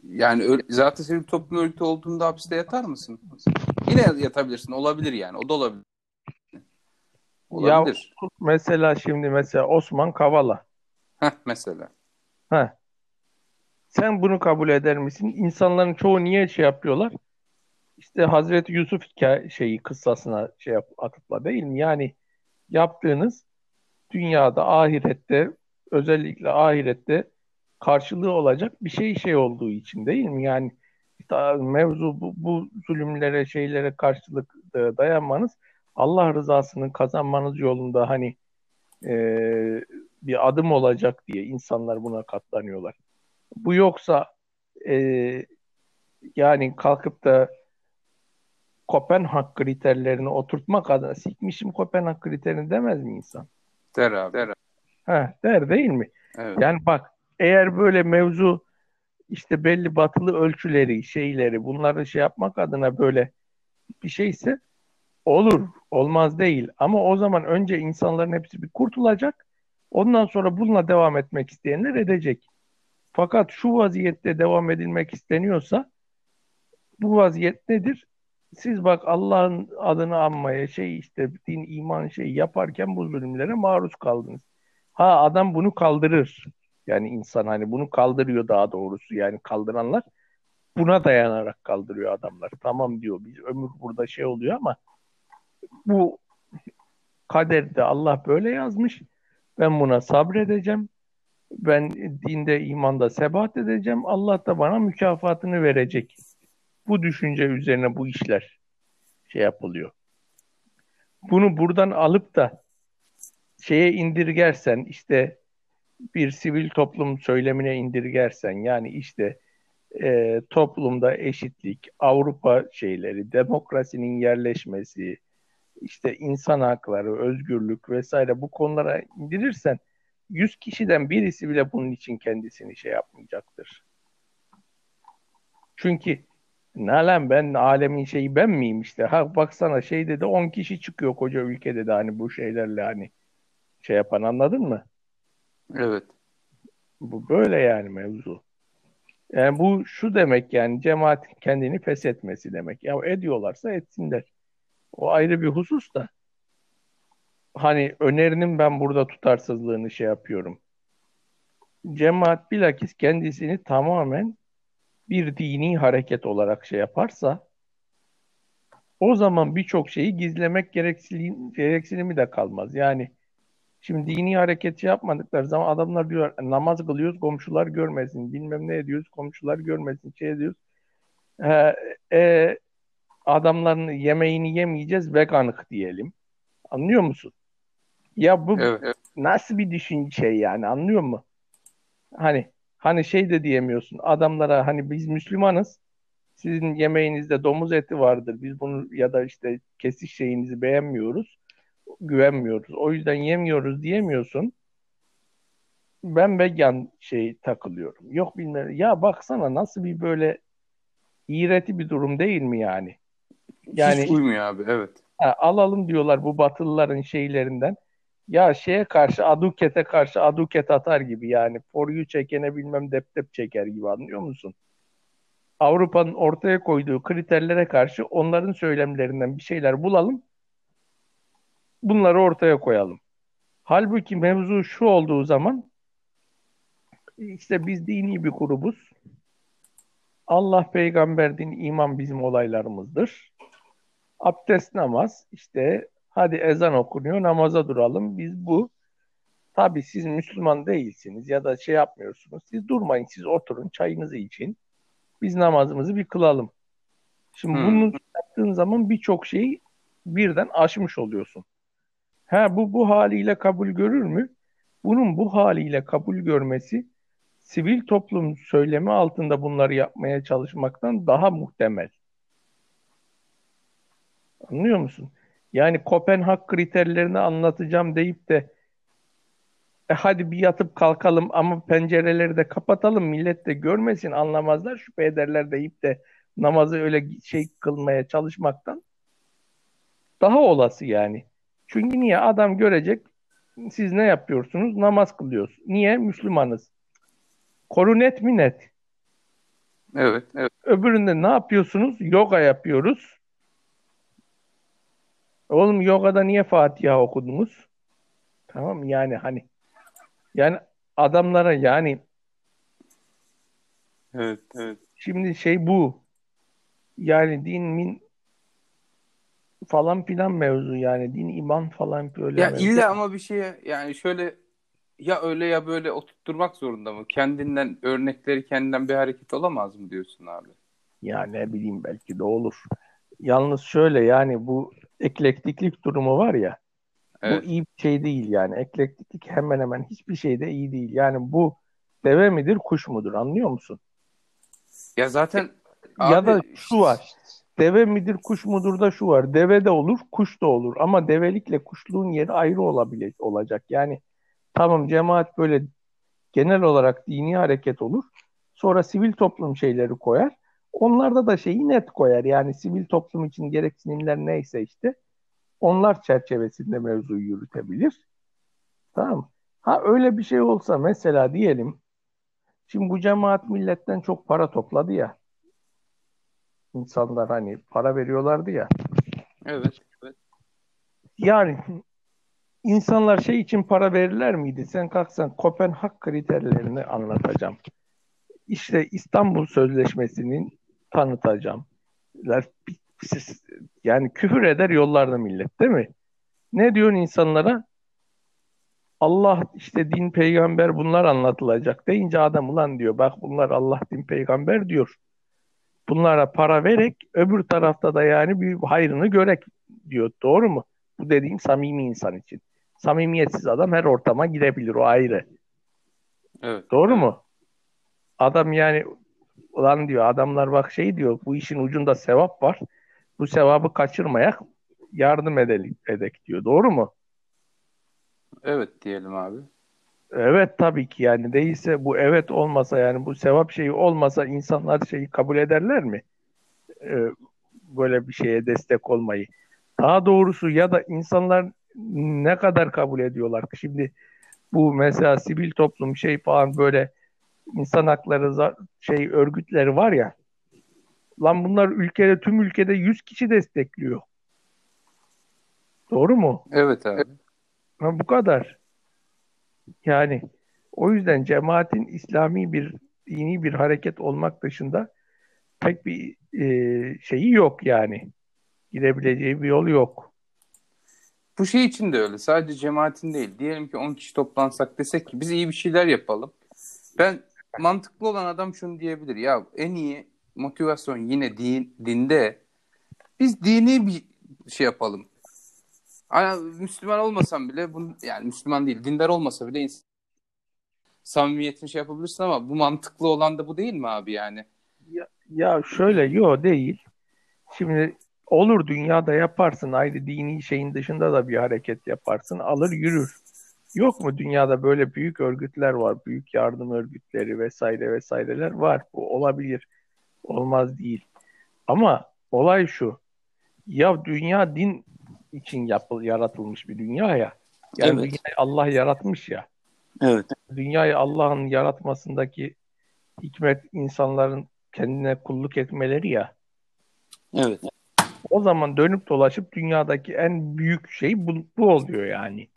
Yani zaten sivil toplum örgütü olduğunda hapiste yatar mısın? Yine yatabilirsin. Olabilir yani. O da olabilir. Olabilir. Ya, mesela şimdi mesela Osman Kavala. Heh, mesela. Heh. Sen bunu kabul eder misin? İnsanların çoğu niye şey yapıyorlar? İşte Hazreti Yusuf şeyi kıssasına şey yap, atıfla değil mi? Yani yaptığınız dünyada, ahirette, özellikle ahirette karşılığı olacak bir şey şey olduğu için değil mi? Yani mevzu bu, bu zulümlere, şeylere karşılık e, dayanmanız Allah rızasını kazanmanız yolunda hani e, bir adım olacak diye insanlar buna katlanıyorlar. Bu yoksa e, yani kalkıp da Kopenhag kriterlerini oturtmak adına sikmişim Kopenhag kriterini demez mi insan? Der abi. Der, Heh, der değil mi? Evet. Yani bak eğer böyle mevzu işte belli batılı ölçüleri, şeyleri bunları şey yapmak adına böyle bir şeyse olur. Olmaz değil. Ama o zaman önce insanların hepsi bir kurtulacak. Ondan sonra bununla devam etmek isteyenler edecek. Fakat şu vaziyette devam edilmek isteniyorsa bu vaziyet nedir? Siz bak Allah'ın adını anmaya şey işte din iman şey yaparken bu zulümlere maruz kaldınız. Ha adam bunu kaldırır. Yani insan hani bunu kaldırıyor daha doğrusu. Yani kaldıranlar buna dayanarak kaldırıyor adamlar. Tamam diyor biz ömür burada şey oluyor ama bu kaderde Allah böyle yazmış. Ben buna sabredeceğim. Ben dinde, imanda sebat edeceğim. Allah da bana mükafatını verecek. Bu düşünce üzerine bu işler şey yapılıyor. Bunu buradan alıp da şeye indirgersen işte bir sivil toplum söylemine indirgersen yani işte e, toplumda eşitlik, Avrupa şeyleri, demokrasinin yerleşmesi, işte insan hakları, özgürlük vesaire bu konulara indirirsen 100 kişiden birisi bile bunun için kendisini şey yapmayacaktır. Çünkü Nalan ben alemin şeyi ben miyim işte? Ha baksana şey dedi 10 kişi çıkıyor koca ülkede de hani bu şeylerle hani şey yapan anladın mı? Evet. Bu böyle yani mevzu. Yani bu şu demek yani cemaat kendini feshetmesi demek. Ya ediyorlarsa etsinler. O ayrı bir husus da. Hani önerinin ben burada tutarsızlığını şey yapıyorum. Cemaat bilakis kendisini tamamen bir dini hareket olarak şey yaparsa o zaman birçok şeyi gizlemek gereksinimi de kalmaz. Yani Şimdi dini hareket yapmadıkları zaman adamlar diyor namaz kılıyoruz komşular görmesin. Bilmem ne ediyoruz komşular görmesin. Şey ediyoruz. Ee, e, adamların yemeğini yemeyeceğiz veganık diyelim. Anlıyor musun? Ya bu evet, evet. nasıl bir düşünce yani anlıyor musun? Hani hani şey de diyemiyorsun adamlara hani biz Müslümanız sizin yemeğinizde domuz eti vardır biz bunu ya da işte kesiş şeyinizi beğenmiyoruz güvenmiyoruz. O yüzden yemiyoruz diyemiyorsun. Ben vegan şey takılıyorum. Yok bilmem. Ya baksana nasıl bir böyle iğreti bir durum değil mi yani? Yani Hiç uymuyor abi evet. Ha, alalım diyorlar bu batılıların şeylerinden. Ya şeye karşı adukete karşı aduket atar gibi yani. For you çekene bilmem dep dep çeker gibi anlıyor musun? Avrupa'nın ortaya koyduğu kriterlere karşı onların söylemlerinden bir şeyler bulalım bunları ortaya koyalım. Halbuki mevzu şu olduğu zaman işte biz dini bir grubuz. Allah peygamber din iman bizim olaylarımızdır. Abdest namaz işte hadi ezan okunuyor namaza duralım. Biz bu tabi siz Müslüman değilsiniz ya da şey yapmıyorsunuz. Siz durmayın siz oturun çayınızı için. Biz namazımızı bir kılalım. Şimdi hmm. bunu yaptığın zaman birçok şeyi birden aşmış oluyorsun. Ha bu bu haliyle kabul görür mü? Bunun bu haliyle kabul görmesi sivil toplum söylemi altında bunları yapmaya çalışmaktan daha muhtemel. Anlıyor musun? Yani Kopenhag kriterlerini anlatacağım deyip de e hadi bir yatıp kalkalım ama pencereleri de kapatalım millet de görmesin anlamazlar şüphe ederler deyip de namazı öyle şey kılmaya çalışmaktan daha olası yani. Çünkü niye adam görecek siz ne yapıyorsunuz? Namaz kılıyoruz. Niye? Müslümanız. Koru net mi net? Evet, evet. Öbüründe ne yapıyorsunuz? Yoga yapıyoruz. Oğlum yogada niye Fatiha okudunuz? Tamam yani hani yani adamlara yani Evet, evet. Şimdi şey bu. Yani din min falan filan mevzu yani din iman falan böyle. Ya mevzu. illa ama bir şeye yani şöyle ya öyle ya böyle oturtturmak zorunda mı? Kendinden örnekleri kendinden bir hareket olamaz mı diyorsun abi? Ya ne bileyim belki de olur. Yalnız şöyle yani bu eklektiklik durumu var ya evet. bu iyi bir şey değil yani. Eklektiklik hemen hemen hiçbir şeyde iyi değil. Yani bu deve midir kuş mudur anlıyor musun? Ya zaten ya abi, da şu var. Deve midir kuş mudur da şu var. Deve de olur kuş da olur ama develikle kuşluğun yeri ayrı olabilir olacak. Yani tamam cemaat böyle genel olarak dini hareket olur. Sonra sivil toplum şeyleri koyar. Onlarda da şeyi net koyar. Yani sivil toplum için gereksinimler neyse işte onlar çerçevesinde mevzuyu yürütebilir. Tamam Ha öyle bir şey olsa mesela diyelim şimdi bu cemaat milletten çok para topladı ya. İnsanlar hani para veriyorlardı ya. Evet. evet. Yani insanlar şey için para verirler miydi? Sen kalksan Kopenhag kriterlerini anlatacağım. İşte İstanbul Sözleşmesi'nin tanıtacağım. Yani küfür eder yollarda millet değil mi? Ne diyorsun insanlara? Allah işte din peygamber bunlar anlatılacak deyince adam ulan diyor bak bunlar Allah din peygamber diyor. Bunlara para vererek öbür tarafta da yani bir hayrını görek diyor. Doğru mu? Bu dediğim samimi insan için. Samimiyetsiz adam her ortama girebilir o ayrı. Evet. Doğru mu? Adam yani ulan diyor adamlar bak şey diyor bu işin ucunda sevap var. Bu sevabı kaçırmayak yardım edelim edek diyor. Doğru mu? Evet diyelim abi. Evet tabii ki yani değilse bu evet olmasa yani bu sevap şeyi olmasa insanlar şeyi kabul ederler mi? Ee, böyle bir şeye destek olmayı. Daha doğrusu ya da insanlar ne kadar kabul ediyorlar? Şimdi bu mesela sivil toplum şey falan böyle insan hakları şey örgütleri var ya lan bunlar ülkede tüm ülkede 100 kişi destekliyor. Doğru mu? Evet abi. Ha, bu kadar. Yani o yüzden cemaatin İslami bir dini bir hareket olmak dışında pek bir e, şeyi yok yani. Gidebileceği bir yol yok. Bu şey için de öyle. Sadece cemaatin değil. Diyelim ki 10 kişi toplansak desek ki biz iyi bir şeyler yapalım. Ben mantıklı olan adam şunu diyebilir. Ya en iyi motivasyon yine din, dinde. Biz dini bir şey yapalım. Yani Müslüman olmasam bile bunu yani Müslüman değil, dindar olmasa bile insan samimiyetini şey yapabilirsin ama bu mantıklı olan da bu değil mi abi yani? Ya, ya şöyle yo değil. Şimdi olur dünyada yaparsın ayrı dini şeyin dışında da bir hareket yaparsın alır yürür. Yok mu dünyada böyle büyük örgütler var, büyük yardım örgütleri vesaire vesaireler var. Bu olabilir. Olmaz değil. Ama olay şu. Ya dünya din için yapıl, yaratılmış bir dünya ya. Yani evet. dünyayı Allah yaratmış ya. Evet. Dünyayı Allah'ın yaratmasındaki hikmet insanların kendine kulluk etmeleri ya. Evet. O zaman dönüp dolaşıp dünyadaki en büyük şey bu, bu oluyor yani.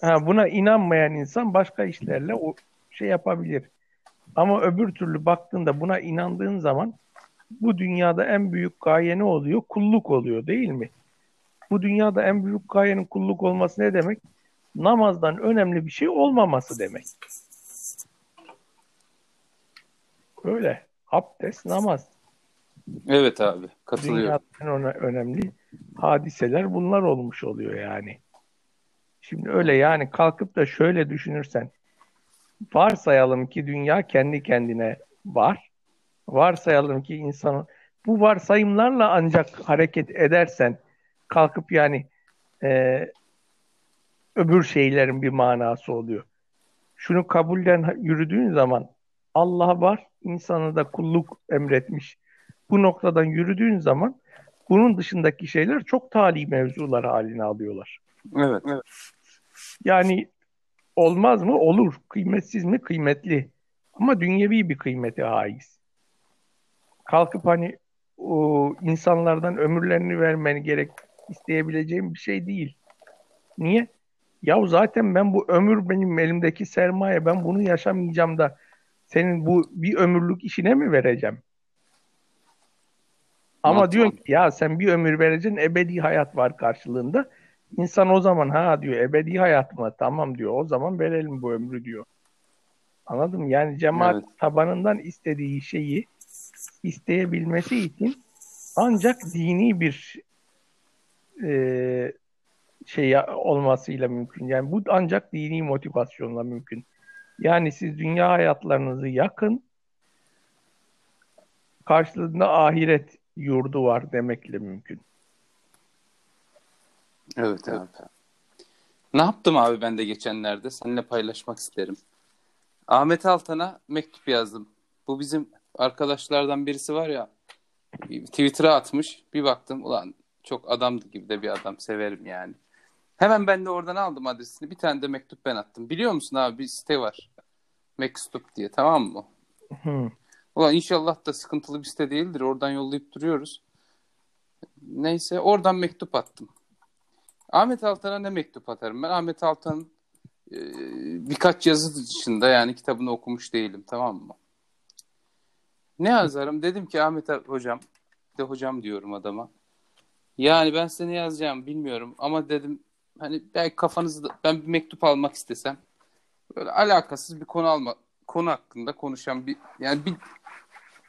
Ha, buna inanmayan insan başka işlerle o şey yapabilir. Ama öbür türlü baktığında buna inandığın zaman bu dünyada en büyük gaye ne oluyor? Kulluk oluyor değil mi? Bu dünyada en büyük gayenin kulluk olması ne demek? Namazdan önemli bir şey olmaması demek. Öyle. Abdest, namaz. Evet abi katılıyorum. Dünyada en önemli hadiseler bunlar olmuş oluyor yani. Şimdi öyle yani kalkıp da şöyle düşünürsen varsayalım ki dünya kendi kendine var. Varsayalım ki insan bu varsayımlarla ancak hareket edersen kalkıp yani e, öbür şeylerin bir manası oluyor. Şunu kabulden yürüdüğün zaman Allah var, insanı da kulluk emretmiş. Bu noktadan yürüdüğün zaman bunun dışındaki şeyler çok tali mevzular haline alıyorlar. Evet. evet. Yani olmaz mı? Olur. Kıymetsiz mi? Kıymetli. Ama dünyevi bir kıymeti haiz. Kalkıp hani o insanlardan ömürlerini vermeni gerek isteyebileceğim bir şey değil. Niye? Ya zaten ben bu ömür benim elimdeki sermaye ben bunu yaşamayacağım da senin bu bir ömürlük işine mi vereceğim? Ama diyor ki ya sen bir ömür vereceksin ebedi hayat var karşılığında. İnsan o zaman ha diyor ebedi hayat mı? Tamam diyor o zaman verelim bu ömrü diyor. Anladın mı? Yani cemaat evet. tabanından istediği şeyi isteyebilmesi için ancak dini bir e, şey olmasıyla mümkün. Yani bu ancak dini motivasyonla mümkün. Yani siz dünya hayatlarınızı yakın, karşılığında ahiret yurdu var demekle mümkün. Evet abi. Ne yaptım abi ben de geçenlerde? Seninle paylaşmak isterim. Ahmet Altan'a mektup yazdım. Bu bizim arkadaşlardan birisi var ya Twitter'a atmış. Bir baktım ulan çok adamdı gibi de bir adam severim yani. Hemen ben de oradan aldım adresini. Bir tane de mektup ben attım. Biliyor musun abi bir site var. Mektup diye tamam mı? Hı. Ulan inşallah da sıkıntılı bir site değildir. Oradan yollayıp duruyoruz. Neyse oradan mektup attım. Ahmet Altan'a ne mektup atarım ben? Ahmet Altan'ın e, birkaç yazı dışında yani kitabını okumuş değilim tamam mı? Ne yazarım? Dedim ki Ahmet hocam, de hocam diyorum adama. Yani ben size ne yazacağım bilmiyorum ama dedim hani belki kafanızda ben bir mektup almak istesem böyle alakasız bir konu alma konu hakkında konuşan bir yani bir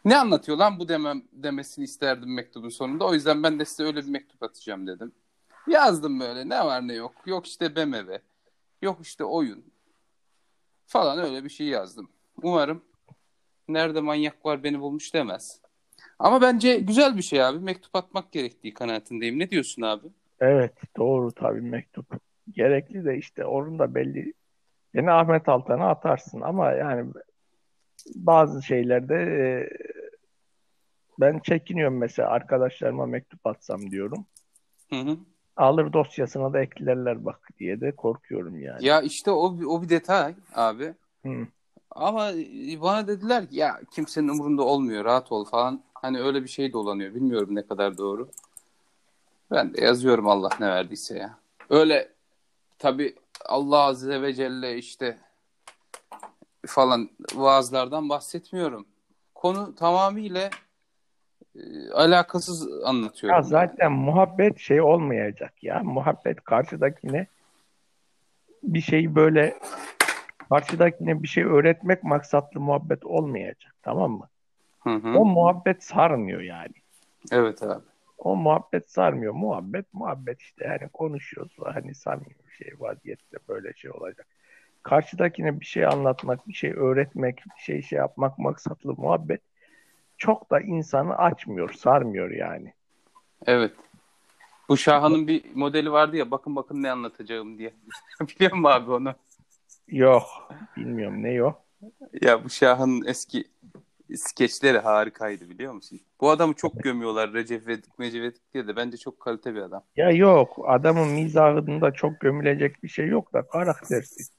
ne anlatıyor lan bu demem demesini isterdim mektubun sonunda. O yüzden ben de size öyle bir mektup atacağım dedim. Yazdım böyle ne var ne yok. Yok işte BMW. Yok işte oyun. Falan öyle bir şey yazdım. Umarım nerede manyak var beni bulmuş demez. Ama bence güzel bir şey abi. Mektup atmak gerektiği kanaatindeyim. Ne diyorsun abi? Evet doğru tabii mektup. Gerekli de işte onun da belli. Yine Ahmet Altan'a atarsın ama yani bazı şeylerde e, ben çekiniyorum mesela arkadaşlarıma mektup atsam diyorum. Hı hı. Alır dosyasına da eklerler bak diye de korkuyorum yani. Ya işte o, o bir detay abi. Hı. Ama bana dediler ki ya kimsenin umurunda olmuyor rahat ol falan. Hani öyle bir şey dolanıyor. Bilmiyorum ne kadar doğru. Ben de yazıyorum Allah ne verdiyse ya. Öyle tabi Allah Azze ve Celle işte falan vaazlardan bahsetmiyorum. Konu tamamıyla alakasız anlatıyorum. Ya zaten muhabbet şey olmayacak ya. Muhabbet karşıdakine bir şey böyle karşıdakine bir şey öğretmek maksatlı muhabbet olmayacak. Tamam mı? Hı hı. O muhabbet sarmıyor yani. Evet abi. O muhabbet sarmıyor. Muhabbet muhabbet işte yani konuşuyoruz. Hani samimi bir şey vaziyette böyle şey olacak. Karşıdakine bir şey anlatmak, bir şey öğretmek, bir şey şey yapmak maksatlı muhabbet çok da insanı açmıyor, sarmıyor yani. Evet. Bu Şahan'ın bir modeli vardı ya bakın bakın ne anlatacağım diye. Biliyor musun abi onu? Yok. Bilmiyorum ne yok. Ya bu Şahan'ın eski skeçleri harikaydı biliyor musun? Bu adamı çok gömüyorlar Recep İvedik, Mecid diye de bence çok kalite bir adam. Ya yok adamın mizahında çok gömülecek bir şey yok da karaktersiz.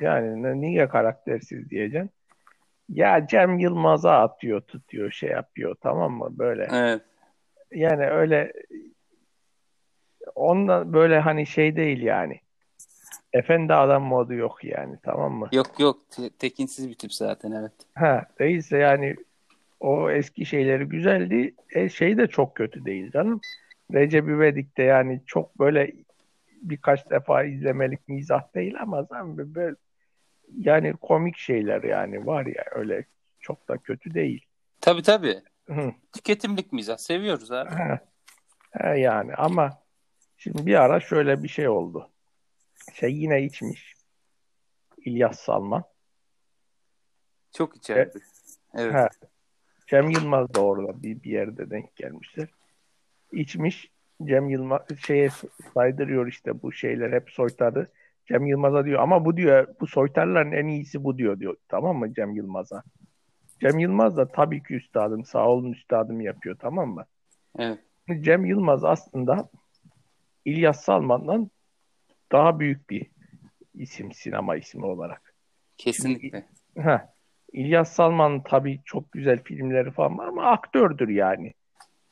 yani niye karaktersiz diyeceksin? Ya Cem Yılmaz'a atıyor, tutuyor, şey yapıyor tamam mı böyle. Evet. Yani öyle onunla böyle hani şey değil yani. Efendi adam modu yok yani tamam mı? Yok yok Te- tekinsiz bir tip zaten evet. Ha değilse yani O eski şeyleri güzeldi. E, şey de çok kötü değil canım. Recep İvedik de yani çok böyle birkaç defa izlemelik mizah değil ama zaten böyle yani komik şeyler yani var ya öyle çok da kötü değil. Tabii tabii. Hı. Tüketimlik mizah. Seviyoruz abi. He. He yani ama şimdi bir ara şöyle bir şey oldu. Şey yine içmiş. İlyas Salman. Çok içerdi. Evet. He. Cem Yılmaz da orada bir, bir yerde denk gelmişler. İçmiş. Cem Yılmaz şeye saydırıyor işte bu şeyler hep soytarı. Cem Yılmaz'a diyor ama bu diyor bu soytarların en iyisi bu diyor diyor. Tamam mı Cem Yılmaz'a? Cem Yılmaz da tabii ki üstadım sağ olun üstadım yapıyor tamam mı? Evet. Cem Yılmaz aslında İlyas Salman'dan daha büyük bir isim sinema ismi olarak. Kesinlikle. Heh. İlyas Salman tabii çok güzel filmleri falan var ama aktördür yani.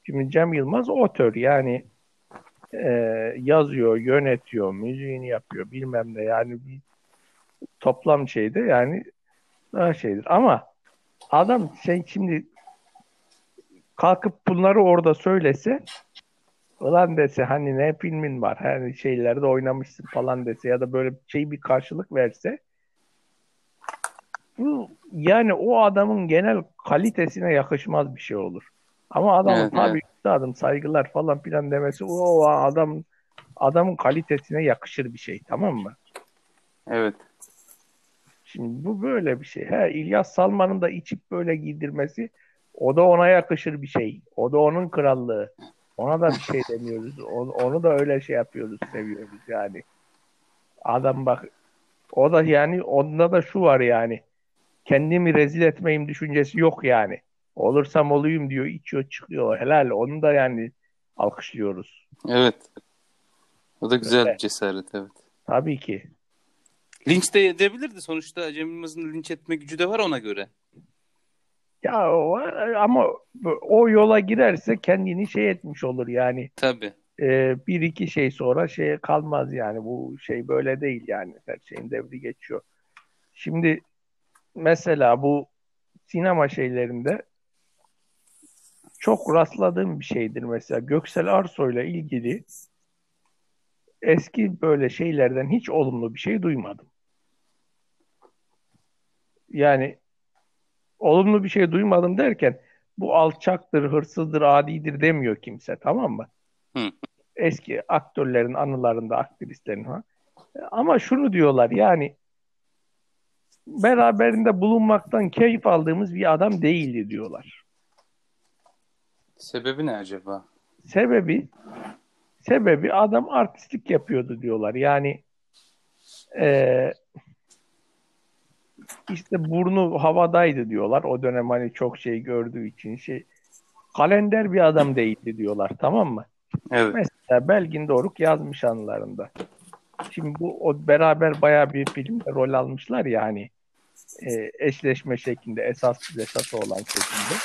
Şimdi Cem Yılmaz otör yani e, yazıyor, yönetiyor, müziğini yapıyor bilmem ne yani bir toplam şeyde yani daha şeydir. Ama adam şey şimdi kalkıp bunları orada söylese ulan dese hani ne filmin var hani şeylerde oynamışsın falan dese ya da böyle şey bir karşılık verse bu yani o adamın genel kalitesine yakışmaz bir şey olur. Ama adamın Evet, tabii üstadım saygılar falan filan demesi o adam adamın kalitesine yakışır bir şey tamam mı? Evet. Şimdi bu böyle bir şey. He, İlyas Salman'ın da içip böyle giydirmesi o da ona yakışır bir şey. O da onun krallığı. Ona da bir şey demiyoruz. Onu, onu da öyle şey yapıyoruz, seviyoruz yani. Adam bak o da yani onda da şu var yani. Kendimi rezil etmeyim düşüncesi yok yani. Olursam olayım diyor, içiyor, çıkıyor. Helal. Onu da yani alkışlıyoruz. Evet. O da güzel Öyle. bir cesaret evet. Tabii ki. Linç de edebilirdi. Sonuçta Cem Yılmaz'ın linç etme gücü de var ona göre. Ya o, ama o yola girerse kendini şey etmiş olur yani. Tabii. Ee, bir iki şey sonra şeye kalmaz yani. Bu şey böyle değil yani. Her şeyin devri geçiyor. Şimdi mesela bu sinema şeylerinde çok rastladığım bir şeydir mesela. Göksel Arsoy'la ilgili eski böyle şeylerden hiç olumlu bir şey duymadım. Yani olumlu bir şey duymadım derken bu alçaktır, hırsızdır, adidir demiyor kimse tamam mı? Hı. Eski aktörlerin anılarında, aktrislerin ha. Ama şunu diyorlar yani beraberinde bulunmaktan keyif aldığımız bir adam değildi diyorlar. Sebebi ne acaba? Sebebi sebebi adam artistlik yapıyordu diyorlar. Yani eee işte burnu havadaydı diyorlar. O dönem hani çok şey gördüğü için şey kalender bir adam değildi diyorlar tamam mı? Evet. Mesela Belgin Doruk yazmış anılarında. Şimdi bu o beraber bayağı bir filmde rol almışlar ya hani e, eşleşme şeklinde esas esas olan şeklinde.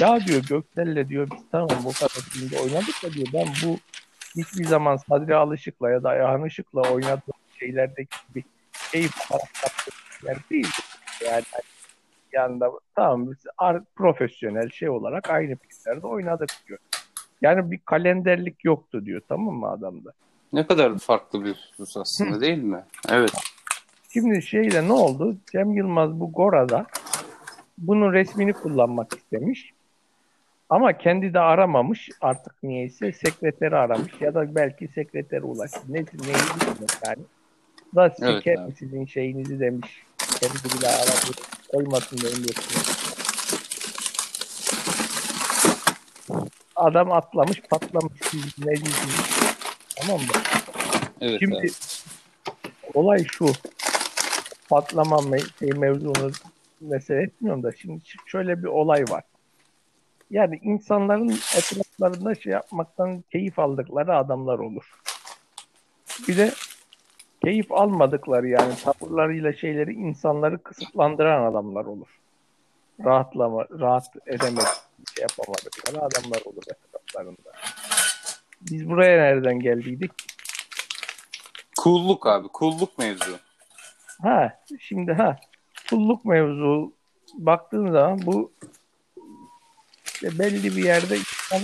Ya diyor Göksel'le diyor biz tamam bu kadar filmde oynadık da diyor ben bu hiçbir zaman Sadri Alışık'la ya da Ayhan Işık'la oynadığım şeylerdeki gibi keyif yer değil. Yani yanında tamam biz profesyonel şey olarak aynı filmlerde oynadık diyor. Yani bir kalenderlik yoktu diyor tamam mı adamda? Ne kadar farklı bir husus aslında değil mi? Evet. Şimdi şeyde ne oldu? Cem Yılmaz bu Gora'da bunun resmini kullanmak istemiş. Ama kendi de aramamış. Artık niyeyse sekreteri aramış ya da belki sekreteri ulaştı. Ne, neyi bilmiyorum yani. Da Evet sikerim abi. sizin şeyinizi demiş. Kendi bile aradı. Koymasın benim Adam atlamış patlamış. Siz ne diyorsunuz? Tamam mı? Evet Şimdi abi. olay şu. Patlama me- şey mevzunu mesele etmiyorum da şimdi şöyle bir olay var. Yani insanların etraflarında şey yapmaktan keyif aldıkları adamlar olur. Bir de keyif almadıkları yani tavırlarıyla şeyleri insanları kısıtlandıran adamlar olur. Rahatlama, rahat edemek, şey yapamadıkları adamlar olur etraflarında. Biz buraya nereden geldiydik? Kulluk abi. Kulluk mevzu. Ha şimdi ha kulluk mevzu baktığın zaman bu işte belli bir yerde insan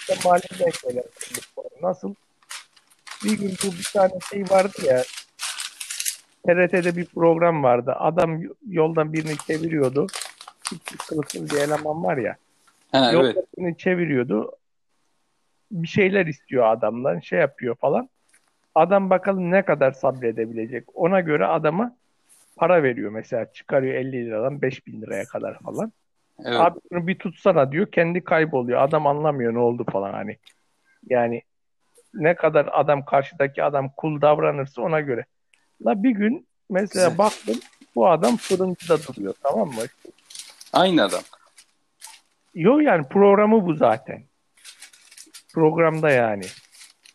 işte mahalleden şeyler Nasıl? Bir gün bu bir tane şey vardı ya TRT'de bir program vardı. Adam yoldan birini çeviriyordu. Küçük kılıçlı bir eleman var ya. Ha, yoldan evet. birini çeviriyordu. Bir şeyler istiyor adamdan. Şey yapıyor falan. Adam bakalım ne kadar sabredebilecek. Ona göre adama para veriyor mesela. Çıkarıyor 50 liradan 5000 liraya kadar falan. Evet. Abi bunu bir tutsana diyor. Kendi kayboluyor. Adam anlamıyor ne oldu falan hani. Yani ne kadar adam karşıdaki adam kul davranırsa ona göre. La bir gün mesela Güzel. baktım bu adam fırıncıda duruyor tamam mı? Aynı adam. Yok yani programı bu zaten. Programda yani.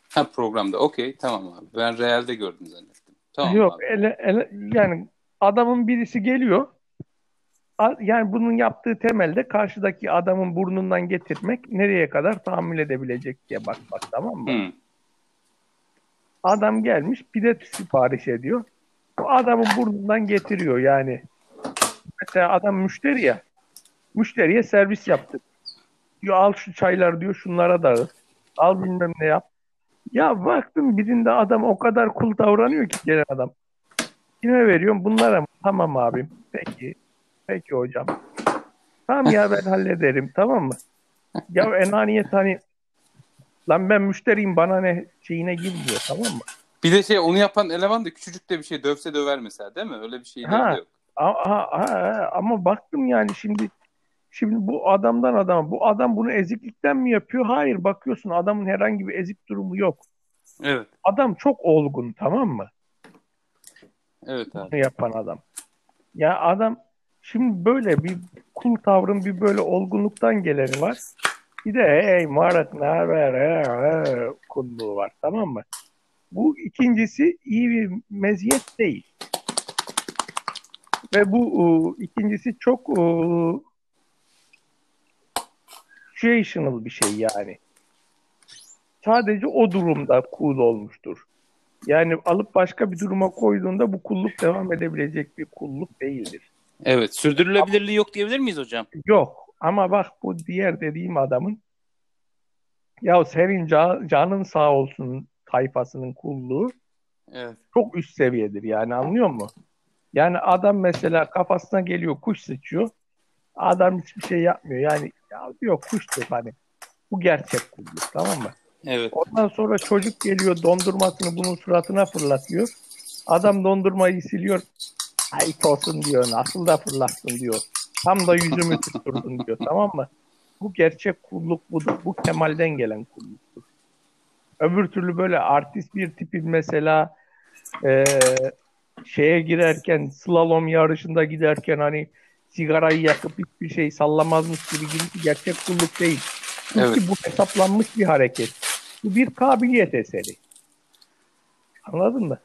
Ha programda. Okey tamam abi. Ben realde gördüm zannettim. Tamam Yok abi. ele, ele, yani adamın birisi geliyor. Yani bunun yaptığı temelde karşıdaki adamın burnundan getirmek nereye kadar tahammül edebilecek diye bakmak tamam mı? Hı. Adam gelmiş pide sipariş ediyor. Bu adamın burnundan getiriyor yani. Mesela adam müşteri ya. Müşteriye servis yaptı. Diyor al şu çaylar diyor şunlara dağıt. Al bilmem ne yap. Ya baktım birinde adam o kadar kul davranıyor ki gelen adam. Kime veriyorum? Bunlara mı? Tamam abim. Peki. Peki hocam. Tamam ya ben hallederim. Tamam mı? Ya enaniyet hani lan ben müşteriyim bana ne şeyine girmiyor tamam mı? Bir de şey onu yapan eleman da küçücük de bir şey dövse döver mesela değil mi? Öyle bir şey de Ha. yok. A- a- a- ama baktım yani şimdi şimdi bu adamdan adama bu adam bunu eziklikten mi yapıyor? Hayır bakıyorsun adamın herhangi bir ezik durumu yok. Evet. Adam çok olgun tamam mı? Evet abi. Bunu yapan adam. Ya adam şimdi böyle bir kul tavrın bir böyle olgunluktan geleni var. Bir de hey Muharrem ne haber kulluğu var tamam mı? Bu ikincisi iyi bir meziyet değil. Ve bu e, ikincisi çok e, situational bir şey yani. Sadece o durumda cool olmuştur. Yani alıp başka bir duruma koyduğunda bu kulluk devam edebilecek bir kulluk değildir. Evet. Sürdürülebilirliği yok diyebilir miyiz hocam? Yok. Ama bak bu diğer dediğim adamın ya senin ca- canın sağ olsun tayfasının kulluğu Evet. çok üst seviyedir yani anlıyor musun? Yani adam mesela kafasına geliyor kuş sıçıyor. Adam hiçbir şey yapmıyor. Yani ya diyor kuştur hani. Bu gerçek kulluk tamam mı? Evet. Ondan sonra çocuk geliyor dondurmasını bunun suratına fırlatıyor. Adam dondurmayı siliyor. Ayıp olsun diyor. Nasıl da fırlattın diyor. Tam da yüzümü tutturdun diyor. Tamam mı? Bu gerçek kulluk budur. Bu kemalden gelen kulluktur. Öbür türlü böyle artist bir tipin mesela eee, şeye girerken slalom yarışında giderken hani sigarayı yakıp hiçbir şey sallamazmış gibi gibi bir gerçek kulluk değil. Çünkü Evet. bu hesaplanmış bir hareket. Bu bir kabiliyet eseri. Anladın mı?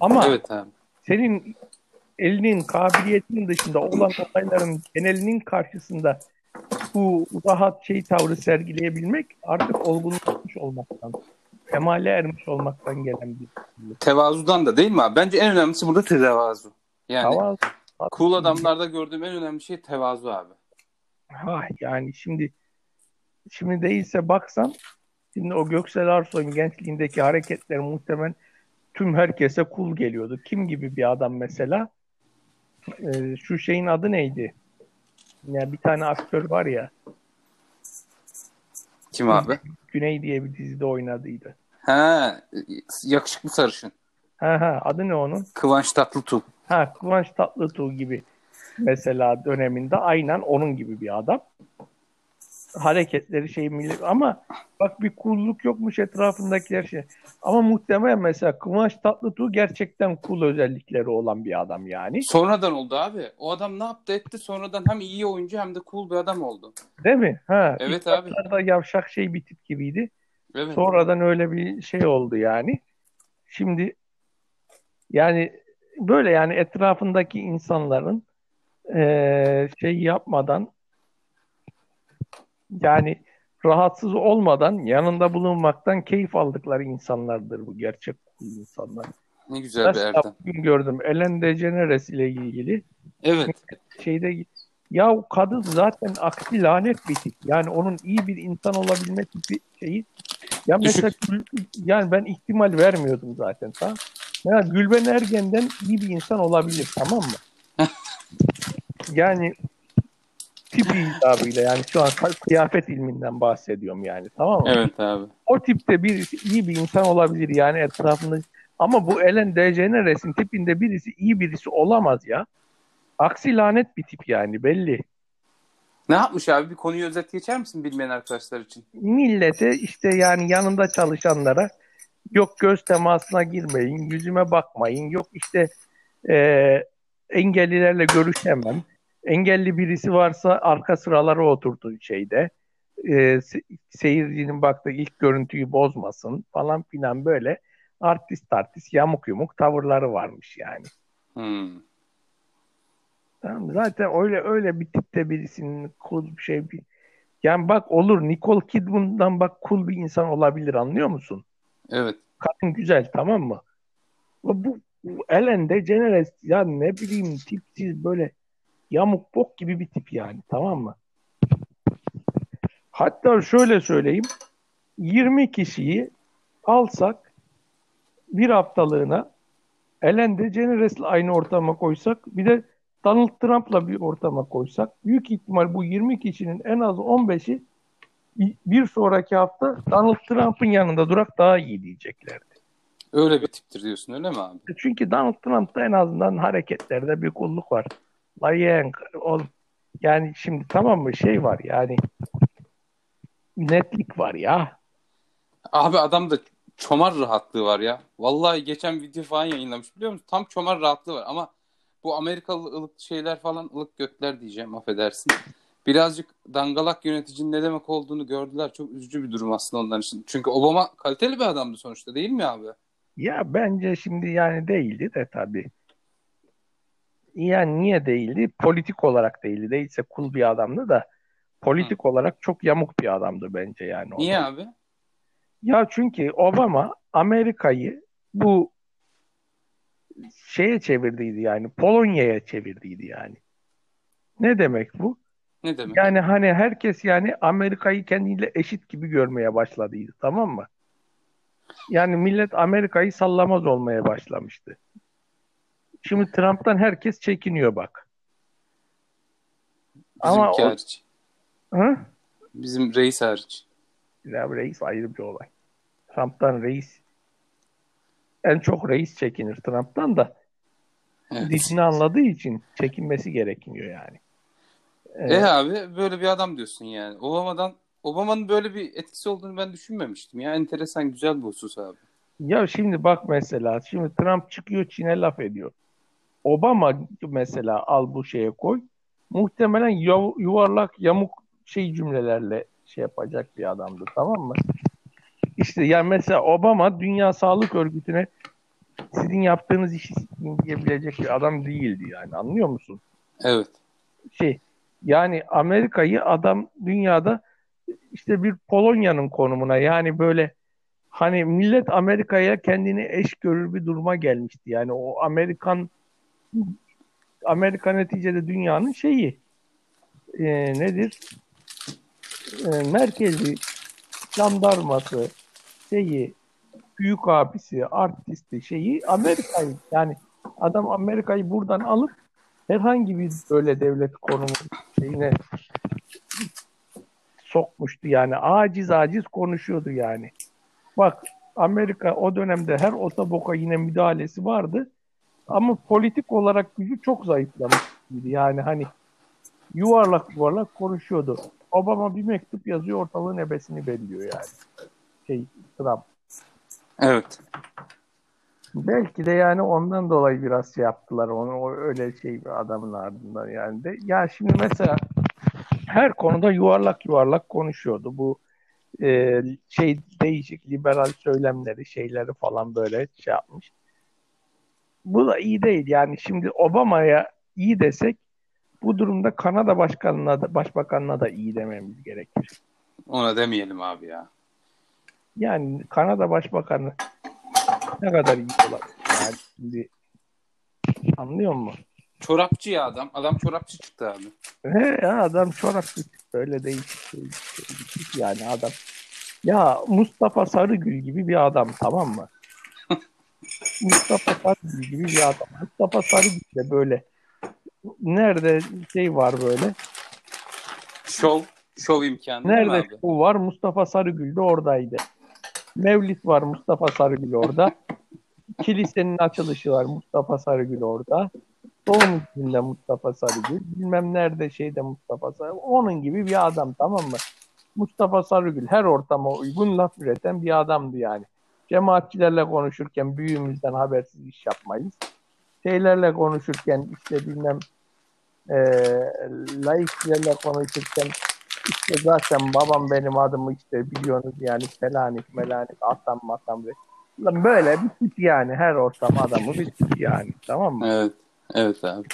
Ama Evet abi. Senin elinin kabiliyetinin dışında olan olayların genelinin karşısında bu rahat şey tavrı sergileyebilmek artık olgunlaşmış olmaktan, kemale ermiş olmaktan gelen bir Tevazudan da değil mi abi? Bence en önemlisi burada tevazu. Yani Hava- cool adamlarda gördüğüm en önemli şey tevazu abi. Ha, yani şimdi şimdi değilse baksan şimdi o Göksel Arsoy'un gençliğindeki hareketler muhtemelen tüm herkese kul geliyordu. Kim gibi bir adam mesela? Ee, şu şeyin adı neydi? Ya bir tane aktör var ya Kim abi? Güney diye bir dizide oynadıydı. Ha, yakışıklı sarışın. Ha ha adı ne onun? Kıvanç Tatlıtuğ. Ha Kıvanç Tatlıtuğ gibi mesela döneminde aynen onun gibi bir adam. Hareketleri şey milli ama bak bir kulluk yokmuş etrafındakiler şey. Ama muhtemelen mesela Kıvanç Tatlıtuğ gerçekten cool özellikleri olan bir adam yani. Sonradan oldu abi. O adam ne yaptı etti? Sonradan hem iyi oyuncu hem de cool bir adam oldu. Değil mi? Ha, Evet abi. başlarda yavşak şey bir tip gibiydi. Evet. Sonradan öyle bir şey oldu yani. Şimdi yani böyle yani etrafındaki insanların eee, şey yapmadan yani rahatsız olmadan yanında bulunmaktan keyif aldıkları insanlardır bu gerçek insanlar. Ne güzel bir Mesela Erdem. bugün gördüm Ellen DeGeneres ile ilgili Evet. şeyde Ya o kadın zaten aksi lanet bir tip. Yani onun iyi bir insan olabilme tipi şeyi. Ya mesela yani ben ihtimal vermiyordum zaten. Tamam. Ya Gülben Ergen'den iyi bir insan olabilir tamam mı? yani tipi hitabıyla yani şu an kıyafet ilminden bahsediyorum yani tamam mı? Evet abi. O tipte birisi iyi bir insan olabilir yani etrafında ama bu Ellen DeGeneres'in tipinde birisi iyi birisi olamaz ya. Aksi lanet bir tip yani belli. Ne yapmış abi? Bir konuyu özet geçer misin bilmeyen arkadaşlar için? Millete işte yani yanında çalışanlara yok göz temasına girmeyin, yüzüme bakmayın, yok işte e, engellilerle görüşemem. Engelli birisi varsa arka sıralara oturduğu şeyde. E, seyircinin baktığı ilk görüntüyü bozmasın falan filan böyle artist artist yamuk yumuk tavırları varmış yani. Hmm. Tamam zaten öyle öyle bir tipte birisinin cool bir şey bir yani bak olur Nicole Kidman'dan bak cool bir insan olabilir anlıyor musun? Evet. Kadın güzel tamam mı? Bu, bu Ellen DeGeneres ya ne bileyim tipsiz böyle yamuk bok gibi bir tip yani tamam mı? Hatta şöyle söyleyeyim 20 kişiyi alsak bir haftalığına Ellen DeGeneres'le aynı ortama koysak bir de Donald Trump'la bir ortama koysak büyük ihtimal bu 20 kişinin en az 15'i bir sonraki hafta Donald Trump'ın yanında durak daha iyi diyeceklerdi. Öyle bir tiptir diyorsun öyle mi abi? E çünkü Donald Trump'ta en azından hareketlerde bir kulluk var. La yeğen oğlum. Yani şimdi tamam mı şey var yani netlik var ya. Abi adam da çomar rahatlığı var ya. Vallahi geçen video falan yayınlamış biliyor musun? Tam çomar rahatlığı var ama bu Amerikalı ılık şeyler falan ılık gökler diyeceğim affedersin. Birazcık dangalak yöneticinin ne demek olduğunu gördüler. Çok üzücü bir durum aslında onlar için. Çünkü Obama kaliteli bir adamdı sonuçta değil mi abi? Ya bence şimdi yani değildi de tabii. Yani niye değildi? Politik olarak değildi. Değilse kul bir adamdı da politik Hı. olarak çok yamuk bir adamdı bence yani. Niye abi? Ya çünkü Obama Amerika'yı bu şeye çevirdiydi yani Polonya'ya çevirdiydi yani. Ne demek bu? Ne demek? Yani hani herkes yani Amerika'yı kendiyle eşit gibi görmeye başladıydı tamam mı? Yani millet Amerika'yı sallamaz olmaya başlamıştı. Şimdi Trump'tan herkes çekiniyor bak. Bizim Ama o... hariç. Hı? Bizim reis hariç. Ya reis ayrı bir olay. Trump'tan reis en çok reis çekinir Trump'tan da. Evet. Dilini anladığı için çekinmesi gerekiyor yani. Evet. E abi böyle bir adam diyorsun yani. Obama'dan Obama'nın böyle bir etkisi olduğunu ben düşünmemiştim. Ya enteresan güzel bir husus abi. Ya şimdi bak mesela şimdi Trump çıkıyor Çin'e laf ediyor. Obama mesela al bu şeye koy. Muhtemelen yuvarlak yamuk şey cümlelerle şey yapacak bir adamdı tamam mı? İşte yani mesela Obama Dünya Sağlık Örgütü'ne sizin yaptığınız işi diyebilecek bir adam değildi yani anlıyor musun? Evet. Şey yani Amerika'yı adam dünyada işte bir Polonya'nın konumuna yani böyle hani millet Amerika'ya kendini eş görür bir duruma gelmişti. Yani o Amerikan Amerika neticede dünyanın şeyi e, nedir? E, merkezi jandarması, şeyi, büyük abisi, artisti şeyi Amerika'yı yani adam Amerika'yı buradan alıp herhangi bir böyle devlet konumu şeyine sokmuştu yani aciz aciz konuşuyordu yani. Bak Amerika o dönemde her otoboka yine müdahalesi vardı ama politik olarak gücü çok zayıflamıştı. Yani hani yuvarlak yuvarlak konuşuyordu. Obama bir mektup yazıyor ortalığın ebesini belliyor yani şey Trump. Evet. Belki de yani ondan dolayı biraz şey yaptılar onu o öyle şey bir adamın ardından yani de. Ya şimdi mesela her konuda yuvarlak yuvarlak konuşuyordu. Bu e, şey değişik liberal söylemleri şeyleri falan böyle şey yapmış. Bu da iyi değil yani şimdi Obama'ya iyi desek bu durumda Kanada başkanına da başbakanına da iyi dememiz gerekir. Ona demeyelim abi ya. Yani Kanada Başbakanı ne kadar iyi olabilir? Yani şimdi anlıyor musun? Çorapçı ya adam. Adam çorapçı çıktı abi. He ya adam çorapçı böyle değişik şey, şey, yani adam. Ya Mustafa Sarıgül gibi bir adam tamam mı? Mustafa Sarıgül gibi bir adam. Mustafa Sarıgül de böyle nerede şey var böyle. Şov. Şov imkanı. Nerede şov var? Mustafa Sarıgül de oradaydı. Mevlit var Mustafa Sarıgül orada. Kilisenin açılışı var Mustafa Sarıgül orada. Doğum gününde Mustafa Sarıgül. Bilmem nerede şeyde Mustafa Sarıgül. Onun gibi bir adam tamam mı? Mustafa Sarıgül her ortama uygun laf üreten bir adamdı yani. Cemaatçilerle konuşurken büyüğümüzden habersiz iş yapmayız. Şeylerle konuşurken işte bilmem e, laiklerle konuşurken işte zaten babam benim adımı işte biliyorsunuz yani Selanik, Melanik, Atam, Matam. Böyle bir tip yani her ortam adamı bir tip yani tamam mı? Evet. Evet abi.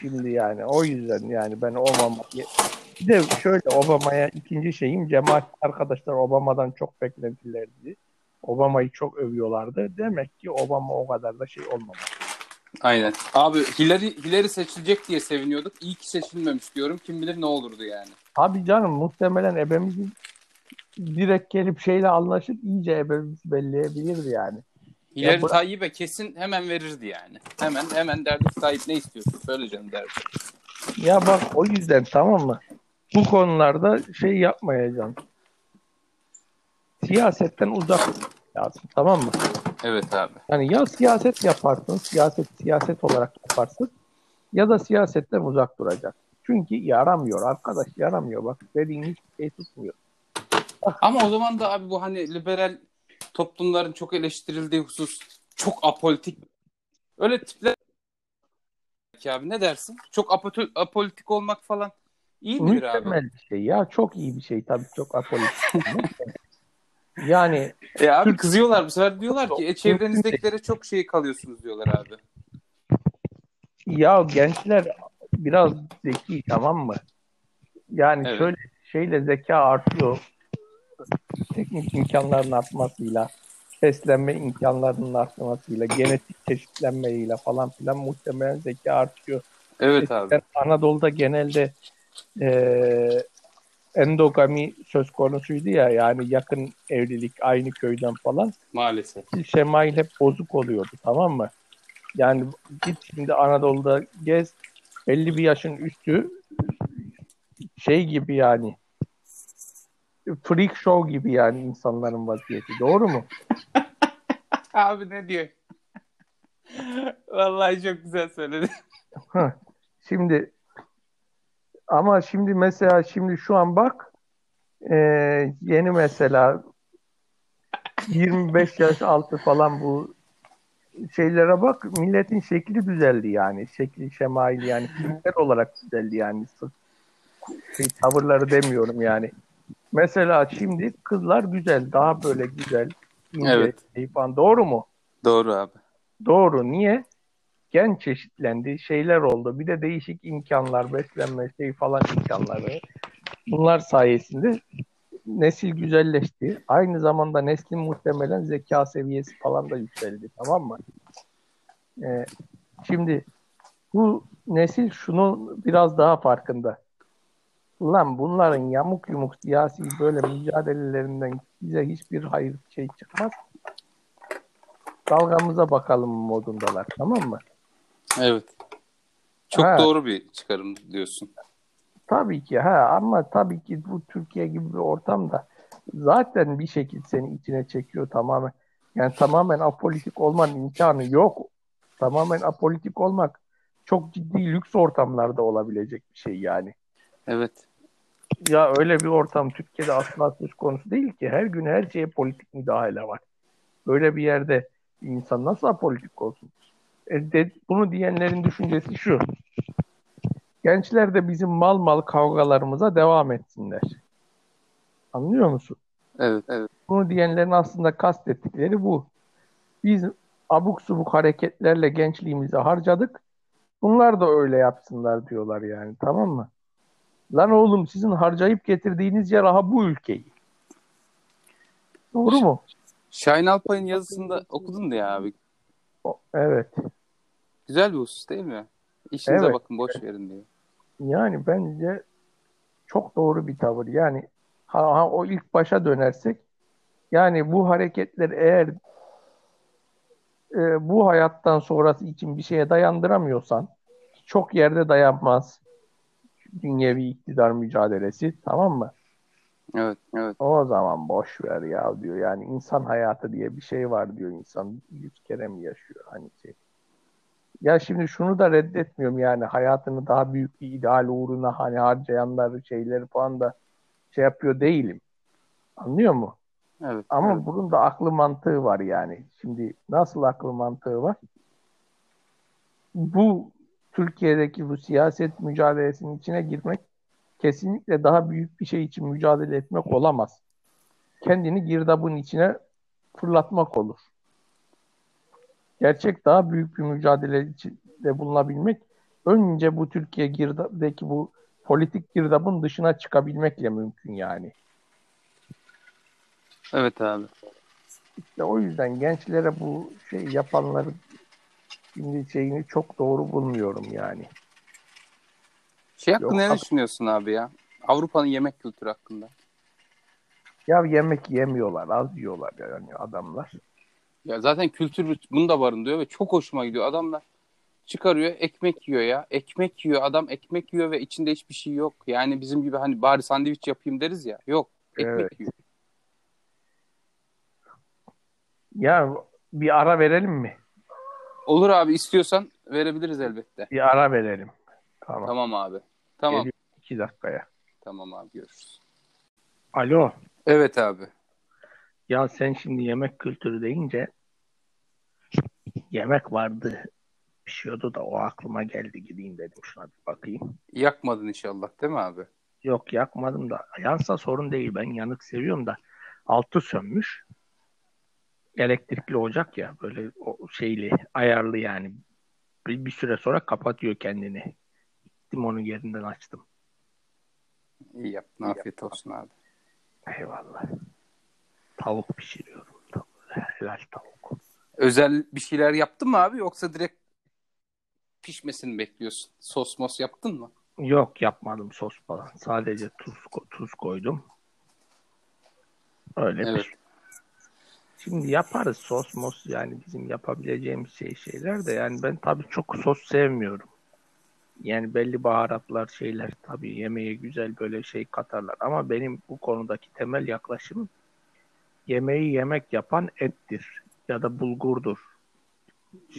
Şimdi yani o yüzden yani ben Obama'yı bir de şöyle Obama'ya ikinci şeyim cemaat arkadaşlar Obama'dan çok beklentilerdi. Obama'yı çok övüyorlardı. Demek ki Obama o kadar da şey olmadı. Aynen. Abi Hillary, Hillary seçilecek diye seviniyorduk. İyi ki seçilmemiş diyorum. Kim bilir ne olurdu yani. Abi canım muhtemelen ebemizin direkt gelip şeyle anlaşıp iyice ebemizi belleyebilirdi yani. Hillary ya, Tayyip'e kesin hemen verirdi yani. Hemen hemen derdi Tayyip ne istiyorsun söyle canım derdi. Ya bak o yüzden tamam mı? Bu konularda şey yapmayacaksın. Siyasetten uzak lazım tamam mı? Evet abi. Yani ya siyaset yaparsın, siyaset siyaset olarak yaparsın ya da siyasetten uzak duracak. Çünkü yaramıyor arkadaş yaramıyor. Bak dediğin hiçbir şey tutmuyor. Ama o zaman da abi bu hani liberal toplumların çok eleştirildiği husus çok apolitik. Öyle tipler ki abi ne dersin? Çok apolitik olmak falan iyi midir abi? Bir şey ya. Çok iyi bir şey tabii çok apolitik. yani e abi kızıyorlar bu sefer diyorlar ki e, çevrenizdekilere çok şey kalıyorsunuz diyorlar abi. Ya gençler biraz zeki tamam mı? Yani evet. şöyle şeyle zeka artıyor teknik imkanların artmasıyla, beslenme imkanlarının artmasıyla, genetik çeşitlenmeyle falan filan muhtemelen zeka artıyor. Evet abi. Anadolu'da genelde e, endogami söz konusuydu ya yani yakın evlilik aynı köyden falan. Maalesef. Şemail hep bozuk oluyordu tamam mı? Yani git şimdi Anadolu'da gez belli bir yaşın üstü şey gibi yani freak show gibi yani insanların vaziyeti. Doğru mu? Abi ne diyor? Vallahi çok güzel söyledin. şimdi ama şimdi mesela şimdi şu an bak e, yeni mesela 25 yaş altı falan bu şeylere bak milletin şekli düzeldi yani. Şekli şemail yani filmler olarak düzeldi yani. Şey, tavırları demiyorum yani. Mesela şimdi kızlar güzel, daha böyle güzel, ince, evet. Şey falan. Doğru mu? Doğru abi. Doğru. Niye? Gen çeşitlendi, şeyler oldu. Bir de değişik imkanlar, beslenme şey falan imkanları. Bunlar sayesinde nesil güzelleşti. Aynı zamanda neslin muhtemelen zeka seviyesi falan da yükseldi. Tamam mı? Ee, şimdi bu nesil şunu biraz daha farkında. Ulan bunların yamuk yumuk siyasi böyle mücadelelerinden bize hiçbir hayır şey çıkmaz. Dalgamıza bakalım modundalar tamam mı? Evet. Çok ha. doğru bir çıkarım diyorsun. Tabii ki ha ama tabii ki bu Türkiye gibi bir ortamda zaten bir şekilde seni içine çekiyor tamamen. Yani tamamen apolitik olmanın imkanı yok. Tamamen apolitik olmak çok ciddi lüks ortamlarda olabilecek bir şey yani. Evet. Ya öyle bir ortam Türkiye'de asla söz konusu değil ki. Her gün her şeye politik müdahale var. Böyle bir yerde insan nasıl apolitik olsun? E bunu diyenlerin düşüncesi şu. Gençler de bizim mal mal kavgalarımıza devam etsinler. Anlıyor musun? Evet, evet. Bunu diyenlerin aslında kastettikleri bu. Biz abuk subuk hareketlerle gençliğimizi harcadık. Bunlar da öyle yapsınlar diyorlar yani. Tamam mı? Lan oğlum sizin harcayıp getirdiğiniz yer aha bu ülkeyi. Doğru mu? Şahin Alpay'ın yazısında okudun da ya abi. Evet. Güzel bir husus değil mi? İşinize Evet. bakın boş verin diyor. Yani bence çok doğru bir tavır. Yani ha, ha, o ilk başa dönersek yani bu hareketler eğer e, bu hayattan sonrası için bir şeye dayandıramıyorsan çok yerde dayanmaz dünyevi iktidar mücadelesi tamam mı? Evet, evet. O zaman boş ver ya diyor. Yani insan hayatı diye bir şey var diyor insan. Yüz kere mi yaşıyor hani şey. Ya şimdi şunu da reddetmiyorum yani hayatını daha büyük bir ideal uğruna hani harcayanları şeyleri falan da şey yapıyor değilim. Anlıyor mu? Evet. Ama evet. bunun da aklı mantığı var yani. Şimdi nasıl aklı mantığı var? Bu Türkiye'deki bu siyaset mücadelesinin içine girmek kesinlikle daha büyük bir şey için mücadele etmek olamaz. Kendini girdabın içine fırlatmak olur. Gerçek daha büyük bir mücadele içinde bulunabilmek önce bu Türkiye girdabdaki bu politik girdabın dışına çıkabilmekle mümkün yani. Evet abi. İşte o yüzden gençlere bu şey yapanları şimdi şeyini çok doğru bulmuyorum yani. Şey hakkında Yok, ne düşünüyorsun abi ya? Avrupa'nın yemek kültürü hakkında. Ya yemek yemiyorlar, az yiyorlar yani adamlar. Ya zaten kültür bunu da barındırıyor ve çok hoşuma gidiyor. Adamlar çıkarıyor ekmek yiyor ya. Ekmek yiyor adam ekmek yiyor ve içinde hiçbir şey yok. Yani bizim gibi hani bari sandviç yapayım deriz ya. Yok. Ekmek Evet. yiyor. Ya bir ara verelim mi? Olur abi istiyorsan verebiliriz elbette. Bir ara verelim. Tamam. Tamam abi. Tamam. Geliyorum iki dakikaya. Tamam abi görüşürüz. Alo. Evet abi. Ya sen şimdi yemek kültürü deyince yemek vardı. Pişiyordu da o aklıma geldi gideyim dedim şuna bir bakayım. Yakmadın inşallah değil mi abi? Yok yakmadım da. Yansa sorun değil. Ben yanık seviyorum da. Altı sönmüş. Elektrikli ocak ya böyle o şeyli ayarlı yani. Bir, bir süre sonra kapatıyor kendini. Gittim onun yerinden açtım. İyi yaptın. Afiyet olsun abi. Eyvallah. Tavuk pişiriyorum. Tavuk. Helal tavuk. Özel bir şeyler yaptın mı abi yoksa direkt pişmesini bekliyorsun? Sos mos yaptın mı? Yok yapmadım sos falan. Sadece tuz tuz koydum. Öyle Evet. bir. Şimdi yaparız sos mos yani bizim yapabileceğimiz şey şeyler de yani ben tabii çok sos sevmiyorum. Yani belli baharatlar şeyler tabii yemeğe güzel böyle şey katarlar ama benim bu konudaki temel yaklaşımım yemeği yemek yapan ettir ya da bulgurdur.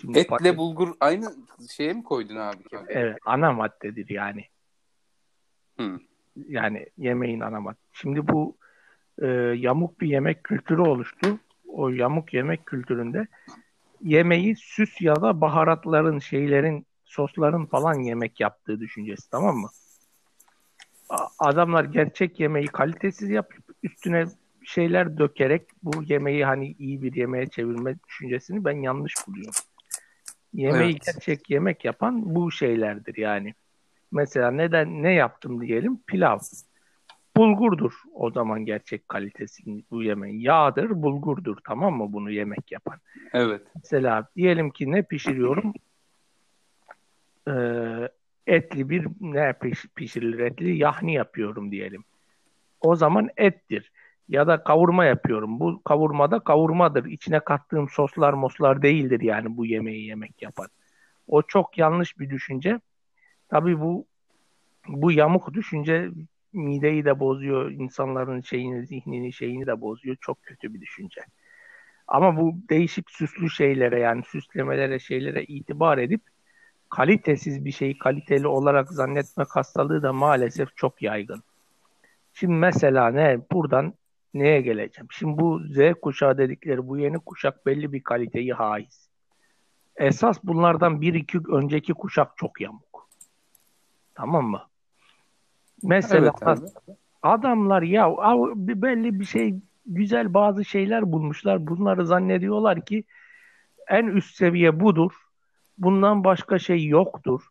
Şimdi Etle patates- bulgur aynı şeye mi koydun abi? Evet, ana maddedir yani. Hı. Yani yemeğin ana madde. Şimdi bu e, yamuk bir yemek kültürü oluştu. O yamuk yemek kültüründe yemeği süs ya da baharatların, şeylerin, sosların falan yemek yaptığı düşüncesi tamam mı? Adamlar gerçek yemeği kalitesiz yapıp üstüne şeyler dökerek bu yemeği hani iyi bir yemeğe çevirme düşüncesini ben yanlış buluyorum. Yemeği Evet. gerçek yemek yapan bu şeylerdir yani. Mesela neden ne yaptım diyelim? Pilav. Bulgurdur o zaman gerçek kalitesi bu yemeğin. Yağdır, bulgurdur tamam mı bunu yemek yapan. Evet. Mesela diyelim ki ne pişiriyorum? Ee, etli bir ne piş- pişirilir etli? Yahni yapıyorum diyelim. O zaman ettir. Ya da kavurma yapıyorum. Bu kavurmada kavurmadır. İçine kattığım soslar moslar değildir yani bu yemeği yemek yapan. O çok yanlış bir düşünce. Tabii bu bu yamuk düşünce mideyi de bozuyor, insanların şeyini, zihnini, şeyini de bozuyor. Çok kötü bir düşünce. Ama bu değişik süslü şeylere yani süslemelere, şeylere itibar edip kalitesiz bir şeyi kaliteli olarak zannetmek hastalığı da maalesef çok yaygın. Şimdi mesela ne buradan neye geleceğim? Şimdi bu Z kuşağı dedikleri bu yeni kuşak belli bir kaliteyi haiz. Esas bunlardan bir iki önceki kuşak çok yamuk. Tamam mı? Mesela Evet abi. adamlar ya belli bir şey güzel bazı şeyler bulmuşlar. Bunları zannediyorlar ki en üst seviye budur. Bundan başka şey yoktur.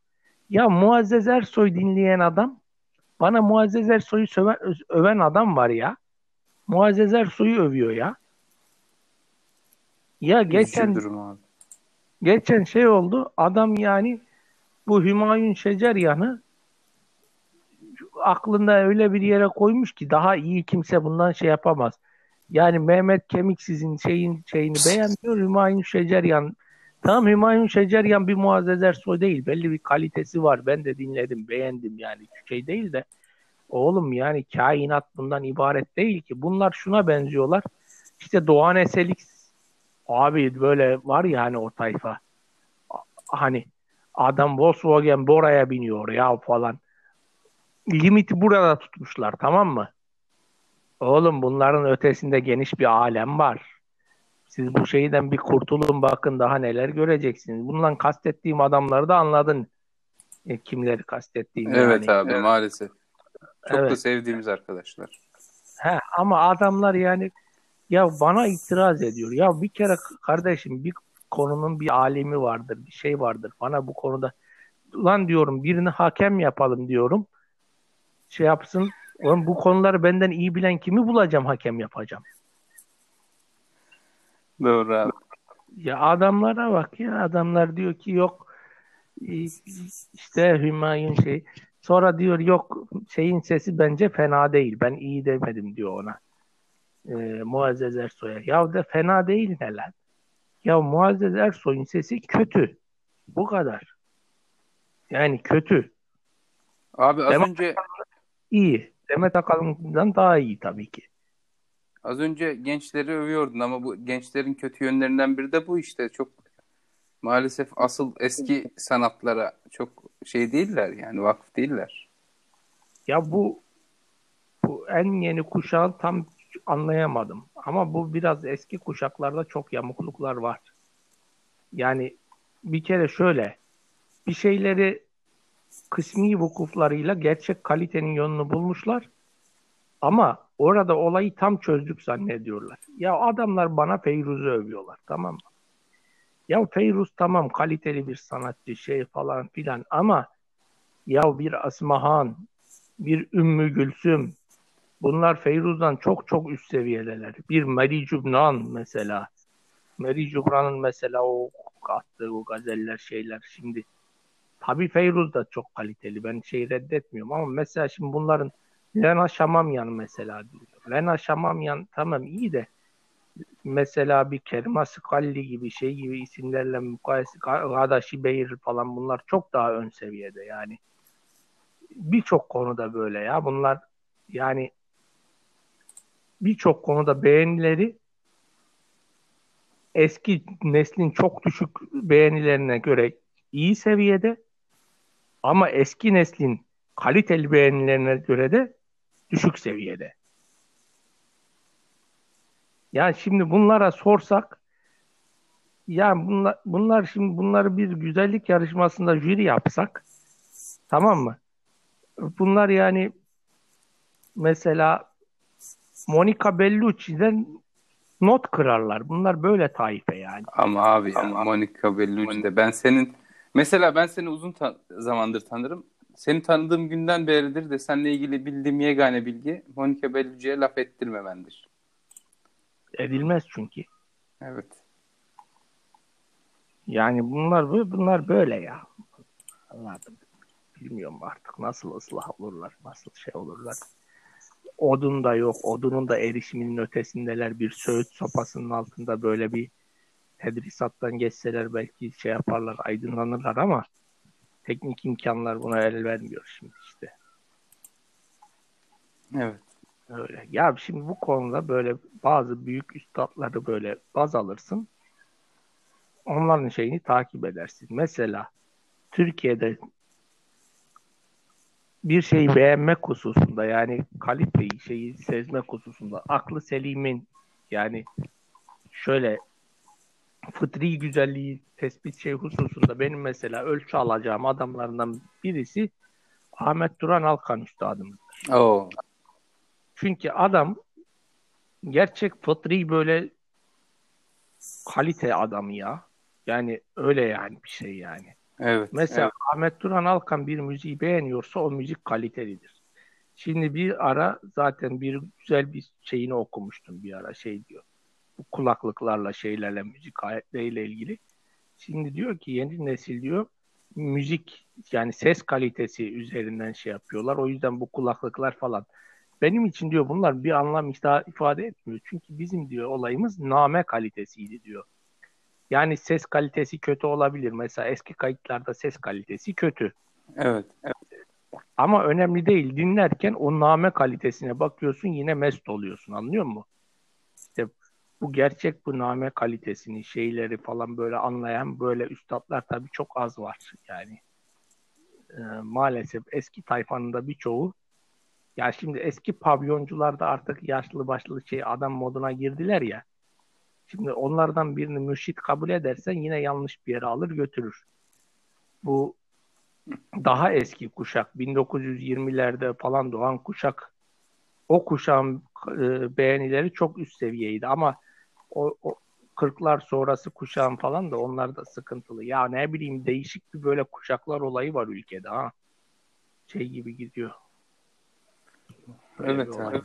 Ya Muazzez Ersoy dinleyen adam bana Muazzez Ersoy'u söven, öven adam var ya. Muazzez Ersoy'u övüyor ya. Ya geçen geçen şey oldu. Adam yani bu Hümayun Şeceryan'ı aklında öyle bir yere koymuş ki daha iyi kimse bundan şey yapamaz. Yani Mehmet Kemiksiz'in şeyin şeyini beğenmiyor. Hümayun Şeceryan Tamam Hümayun Şeceryan bir Muazzez Ersoy değil. Belli bir kalitesi var. Ben de dinledim, beğendim yani. Şey değil de oğlum yani kainat bundan ibaret değil ki. Bunlar şuna benziyorlar. İşte Doğan Eselik abi böyle var ya hani o tayfa. Hani adam Volkswagen Bora'ya biniyor ya falan. Limiti burada tutmuşlar tamam mı? Oğlum bunların ötesinde geniş bir alem var. Siz bu şeyden bir kurtulun bakın daha neler göreceksiniz. Bundan kastettiğim adamları da anladın. E, kimleri kastettiğimi. Evet yani. abi evet. maalesef. Çok Evet. da sevdiğimiz arkadaşlar. He, ama adamlar yani ya bana itiraz ediyor. Ya bir kere kardeşim bir konunun bir alemi vardır, bir şey vardır. Bana bu konuda lan diyorum birini hakem yapalım diyorum. Şey yapsın. Oğlum bu konuları benden iyi bilen kimi bulacağım hakem yapacağım. Doğru abi. Ya adamlara bak ya. Adamlar diyor ki yok e, işte Hümayun şey. Sonra diyor yok şeyin sesi bence fena değil. Ben iyi demedim diyor ona. E, Muazzez Ersoy'a. Ya da fena değil ne lan? Ya Muazzez Ersoy'un sesi kötü. Bu kadar. Yani kötü. Abi az Demet- önce iyi. Demet Akalın'dan daha iyi tabii ki az önce gençleri övüyordun ama bu gençlerin kötü yönlerinden biri de bu işte. Çok maalesef asıl eski sanatlara çok şey değiller yani vakıf değiller. Ya bu bu en yeni kuşağı tam anlayamadım. Ama bu biraz eski kuşaklarda çok yamukluklar var. Yani bir kere şöyle bir şeyleri kısmi vukuflarıyla gerçek kalitenin yolunu bulmuşlar. Ama orada olayı tam çözdük zannediyorlar. Ya adamlar bana Feyruz'u övüyorlar tamam mı? Ya Feyruz tamam kaliteli bir sanatçı şey falan filan ama ya bir Asmahan, bir Ümmü Gülsüm bunlar Feyruz'dan çok çok üst seviyedeler. Bir Meri Cübnan mesela. Meri Cübran'ın mesela o attığı o gazeller şeyler şimdi tabii Feyruz da çok kaliteli. Ben şey reddetmiyorum ama mesela şimdi bunların Lena Şamamyan mesela diyor. Lena Şamamyan tamam iyi de mesela bir Kerima Sıkalli gibi şey gibi isimlerle mukayese Gadaşi Beyir falan bunlar çok daha ön seviyede yani. Birçok konuda böyle ya. Bunlar yani birçok konuda beğenileri eski neslin çok düşük beğenilerine göre iyi seviyede ama eski neslin kaliteli beğenilerine göre de düşük seviyede. Yani şimdi bunlara sorsak yani bunlar, bunlar şimdi bunları bir güzellik yarışmasında jüri yapsak tamam mı? Bunlar yani mesela Monica Bellucci'den not kırarlar. Bunlar böyle taife yani. Ama abi ya, Monica Bellucci de ben senin mesela ben seni uzun ta- zamandır tanırım. Seni tanıdığım günden beridir de seninle ilgili bildiğim yegane bilgi Monica Bellucci'ye laf ettirmemendir. Edilmez çünkü. Evet. Yani bunlar bu- bunlar böyle ya. Anladım. Bilmiyorum artık nasıl ıslah olurlar, nasıl şey olurlar. Odun da yok, odunun da erişiminin ötesindeler. Bir söğüt sopasının altında böyle bir tedrisattan geçseler belki şey yaparlar, aydınlanırlar ama teknik imkanlar buna el vermiyor şimdi işte. Evet. Öyle. Ya şimdi bu konuda böyle bazı büyük üstadları böyle baz alırsın. Onların şeyini takip edersin. Mesela Türkiye'de bir şeyi beğenmek hususunda yani kaliteyi şeyi sezmek hususunda aklı selimin yani şöyle fıtri güzelliği tespit şey hususunda benim mesela ölçü alacağım adamlarından birisi Ahmet Duran Alkan üstadımız. Oo. Çünkü adam gerçek fıtri böyle kalite adamı ya. Yani öyle yani bir şey yani. Evet. Mesela evet. Ahmet Duran Alkan bir müziği beğeniyorsa o müzik kalitelidir. Şimdi bir ara zaten bir güzel bir şeyini okumuştum bir ara şey diyor. Bu kulaklıklarla şeylerle müzik aletleriyle ilgili. şimdi diyor ki yeni nesil diyor müzik yani ses kalitesi üzerinden şey yapıyorlar. O yüzden bu kulaklıklar falan. Benim için diyor bunlar bir anlam ifade etmiyor. Çünkü bizim diyor olayımız name kalitesiydi diyor. Yani ses kalitesi kötü olabilir. Mesela eski kayıtlarda ses kalitesi kötü. Evet. evet. Ama önemli değil. Dinlerken o name kalitesine bakıyorsun yine mest oluyorsun. Anlıyor musun? Bu gerçek bu name kalitesini, şeyleri falan böyle anlayan böyle üstadlar tabii çok az var. Yani e, maalesef eski tayfanın da birçoğu ya şimdi eski pavyoncular da artık yaşlı başlı şey adam moduna girdiler ya. Şimdi onlardan birini mürşit kabul edersen yine yanlış bir yere alır götürür. Bu daha eski kuşak 1920'lerde falan doğan kuşak o kuşağın e, beğenileri çok üst seviyeydi ama o, o 40'lar sonrası kuşağın falan da onlar da sıkıntılı. Ya ne bileyim değişik bir böyle kuşaklar olayı var ülkede ha. Şey gibi gidiyor. Böyle evet abi.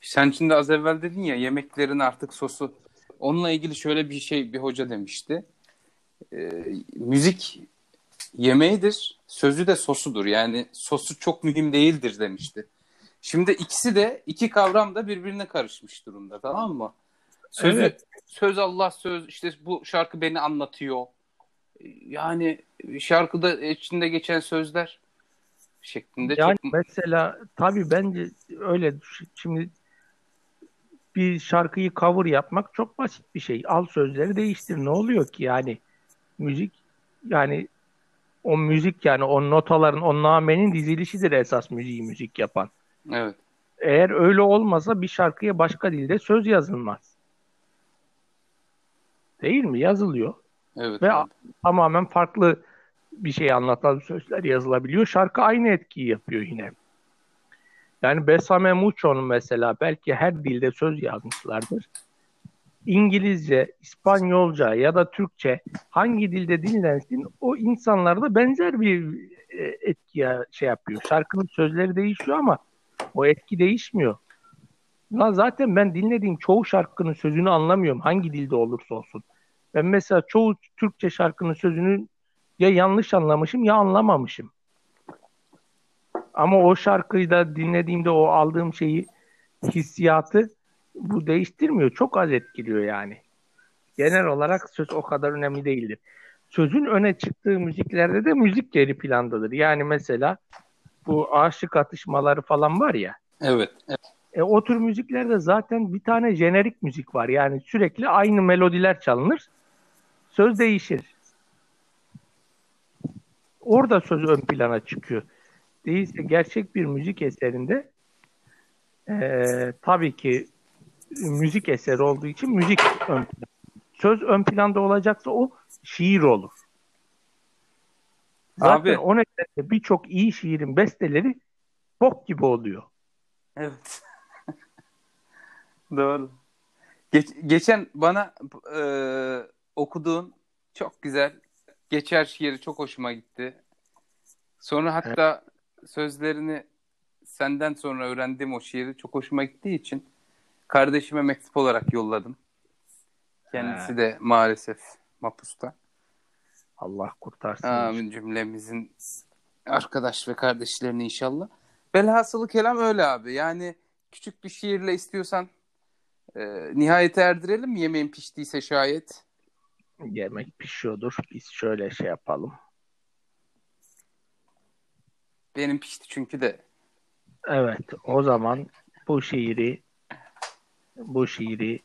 Sen şimdi az evvel dedin ya yemeklerin artık sosu. Onunla ilgili şöyle bir şey bir hoca demişti. Ee, müzik yemeğidir, sözü de sosudur. Yani sosu çok mühim değildir demişti. Şimdi ikisi de iki kavram da birbirine karışmış durumda tamam mı? Sözü, evet. Söz Allah söz işte bu şarkı beni anlatıyor. Yani şarkıda içinde geçen sözler şeklinde yani çok... mesela tabii bence öyle şimdi bir şarkıyı cover yapmak çok basit bir şey. Al sözleri değiştir. Ne oluyor ki yani müzik yani o müzik yani o notaların o namenin dizilişidir esas müziği müzik yapan. Evet. Eğer öyle olmasa bir şarkıya başka dilde söz yazılmaz. Değil mi? Yazılıyor. Evet. Ve abi. tamamen farklı bir şey anlatan sözler yazılabiliyor. Şarkı aynı etkiyi yapıyor yine. Yani Besame Mucho'nun mesela belki her dilde söz yazmışlardır. İngilizce, İspanyolca ya da Türkçe hangi dilde dinlensin o insanlarda benzer bir e, etkiye şey yapıyor. Şarkının sözleri değişiyor ama o etki değişmiyor. Ya zaten ben dinlediğim çoğu şarkının sözünü anlamıyorum hangi dilde olursa olsun. Ben mesela çoğu Türkçe şarkının sözünü ya yanlış anlamışım ya anlamamışım. Ama o şarkıyı da dinlediğimde o aldığım şeyi hissiyatı bu değiştirmiyor. Çok az etkiliyor yani. Genel olarak söz o kadar önemli değildir. Sözün öne çıktığı müziklerde de müzik geri plandadır. Yani mesela bu aşık atışmaları falan var ya. Evet. evet. E, o tür müziklerde zaten bir tane jenerik müzik var. Yani sürekli aynı melodiler çalınır. Söz değişir. Orada söz ön plana çıkıyor. Değilse gerçek bir müzik eserinde e, tabii ki müzik eseri olduğu için müzik ön planda. Söz ön planda olacaksa o şiir olur. Zaten Abi, o nedenle birçok iyi şiirin besteleri bok gibi oluyor. Evet. Doğru. Geç, geçen bana e, okuduğun çok güzel geçer şiiri çok hoşuma gitti. Sonra hatta evet. sözlerini senden sonra öğrendiğim o şiiri çok hoşuma gittiği için kardeşime mektup olarak yolladım. Kendisi He. de maalesef mapusta. Allah kurtarsın. Amin cümlemizin arkadaş ve kardeşlerini inşallah. Velhasılı kelam öyle abi. Yani küçük bir şiirle istiyorsan e, nihayete erdirelim Yemeğin piştiyse şayet. Yemek pişiyordur. Biz şöyle şey yapalım. Benim pişti çünkü de. Evet. O zaman bu şiiri bu şiiri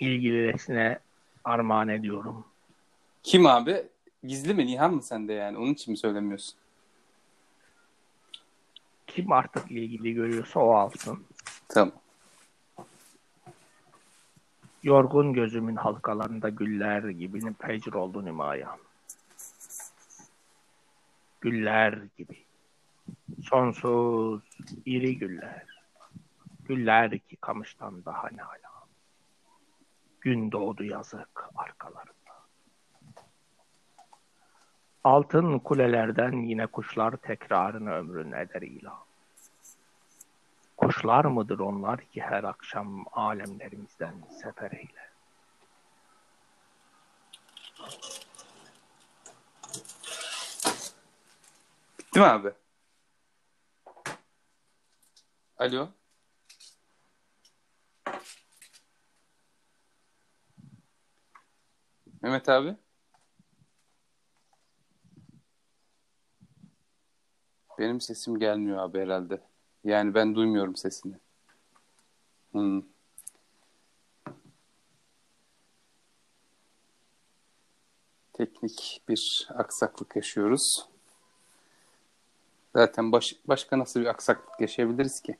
ilgilisine armağan ediyorum. Kim abi? Gizli mi? Nihan mı sende yani? Onun için mi söylemiyorsun? Kim artık ilgili görüyorsa o alsın. Tamam. Yorgun gözümün halkalarında güller gibi pecr oldu nimaya. Güller gibi. Sonsuz iri güller. Güller ki kamıştan daha ne hala. Gün doğdu yazık arkalarında. Altın kulelerden yine kuşlar tekrarını ömrün eder ilan. Kuşlar mıdır onlar ki her akşam alemlerimizden sefer eyler? Bitti mi abi? Alo? Mehmet abi? Benim sesim gelmiyor abi herhalde. Yani ben duymuyorum sesini. Hmm. Teknik bir aksaklık yaşıyoruz. Zaten baş, başka nasıl bir aksaklık yaşayabiliriz ki?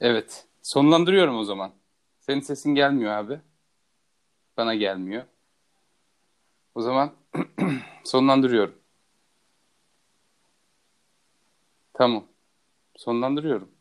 Evet. Sonlandırıyorum o zaman. Senin sesin gelmiyor abi. Bana gelmiyor. O zaman sonlandırıyorum. Tamam. Sonlandırıyorum.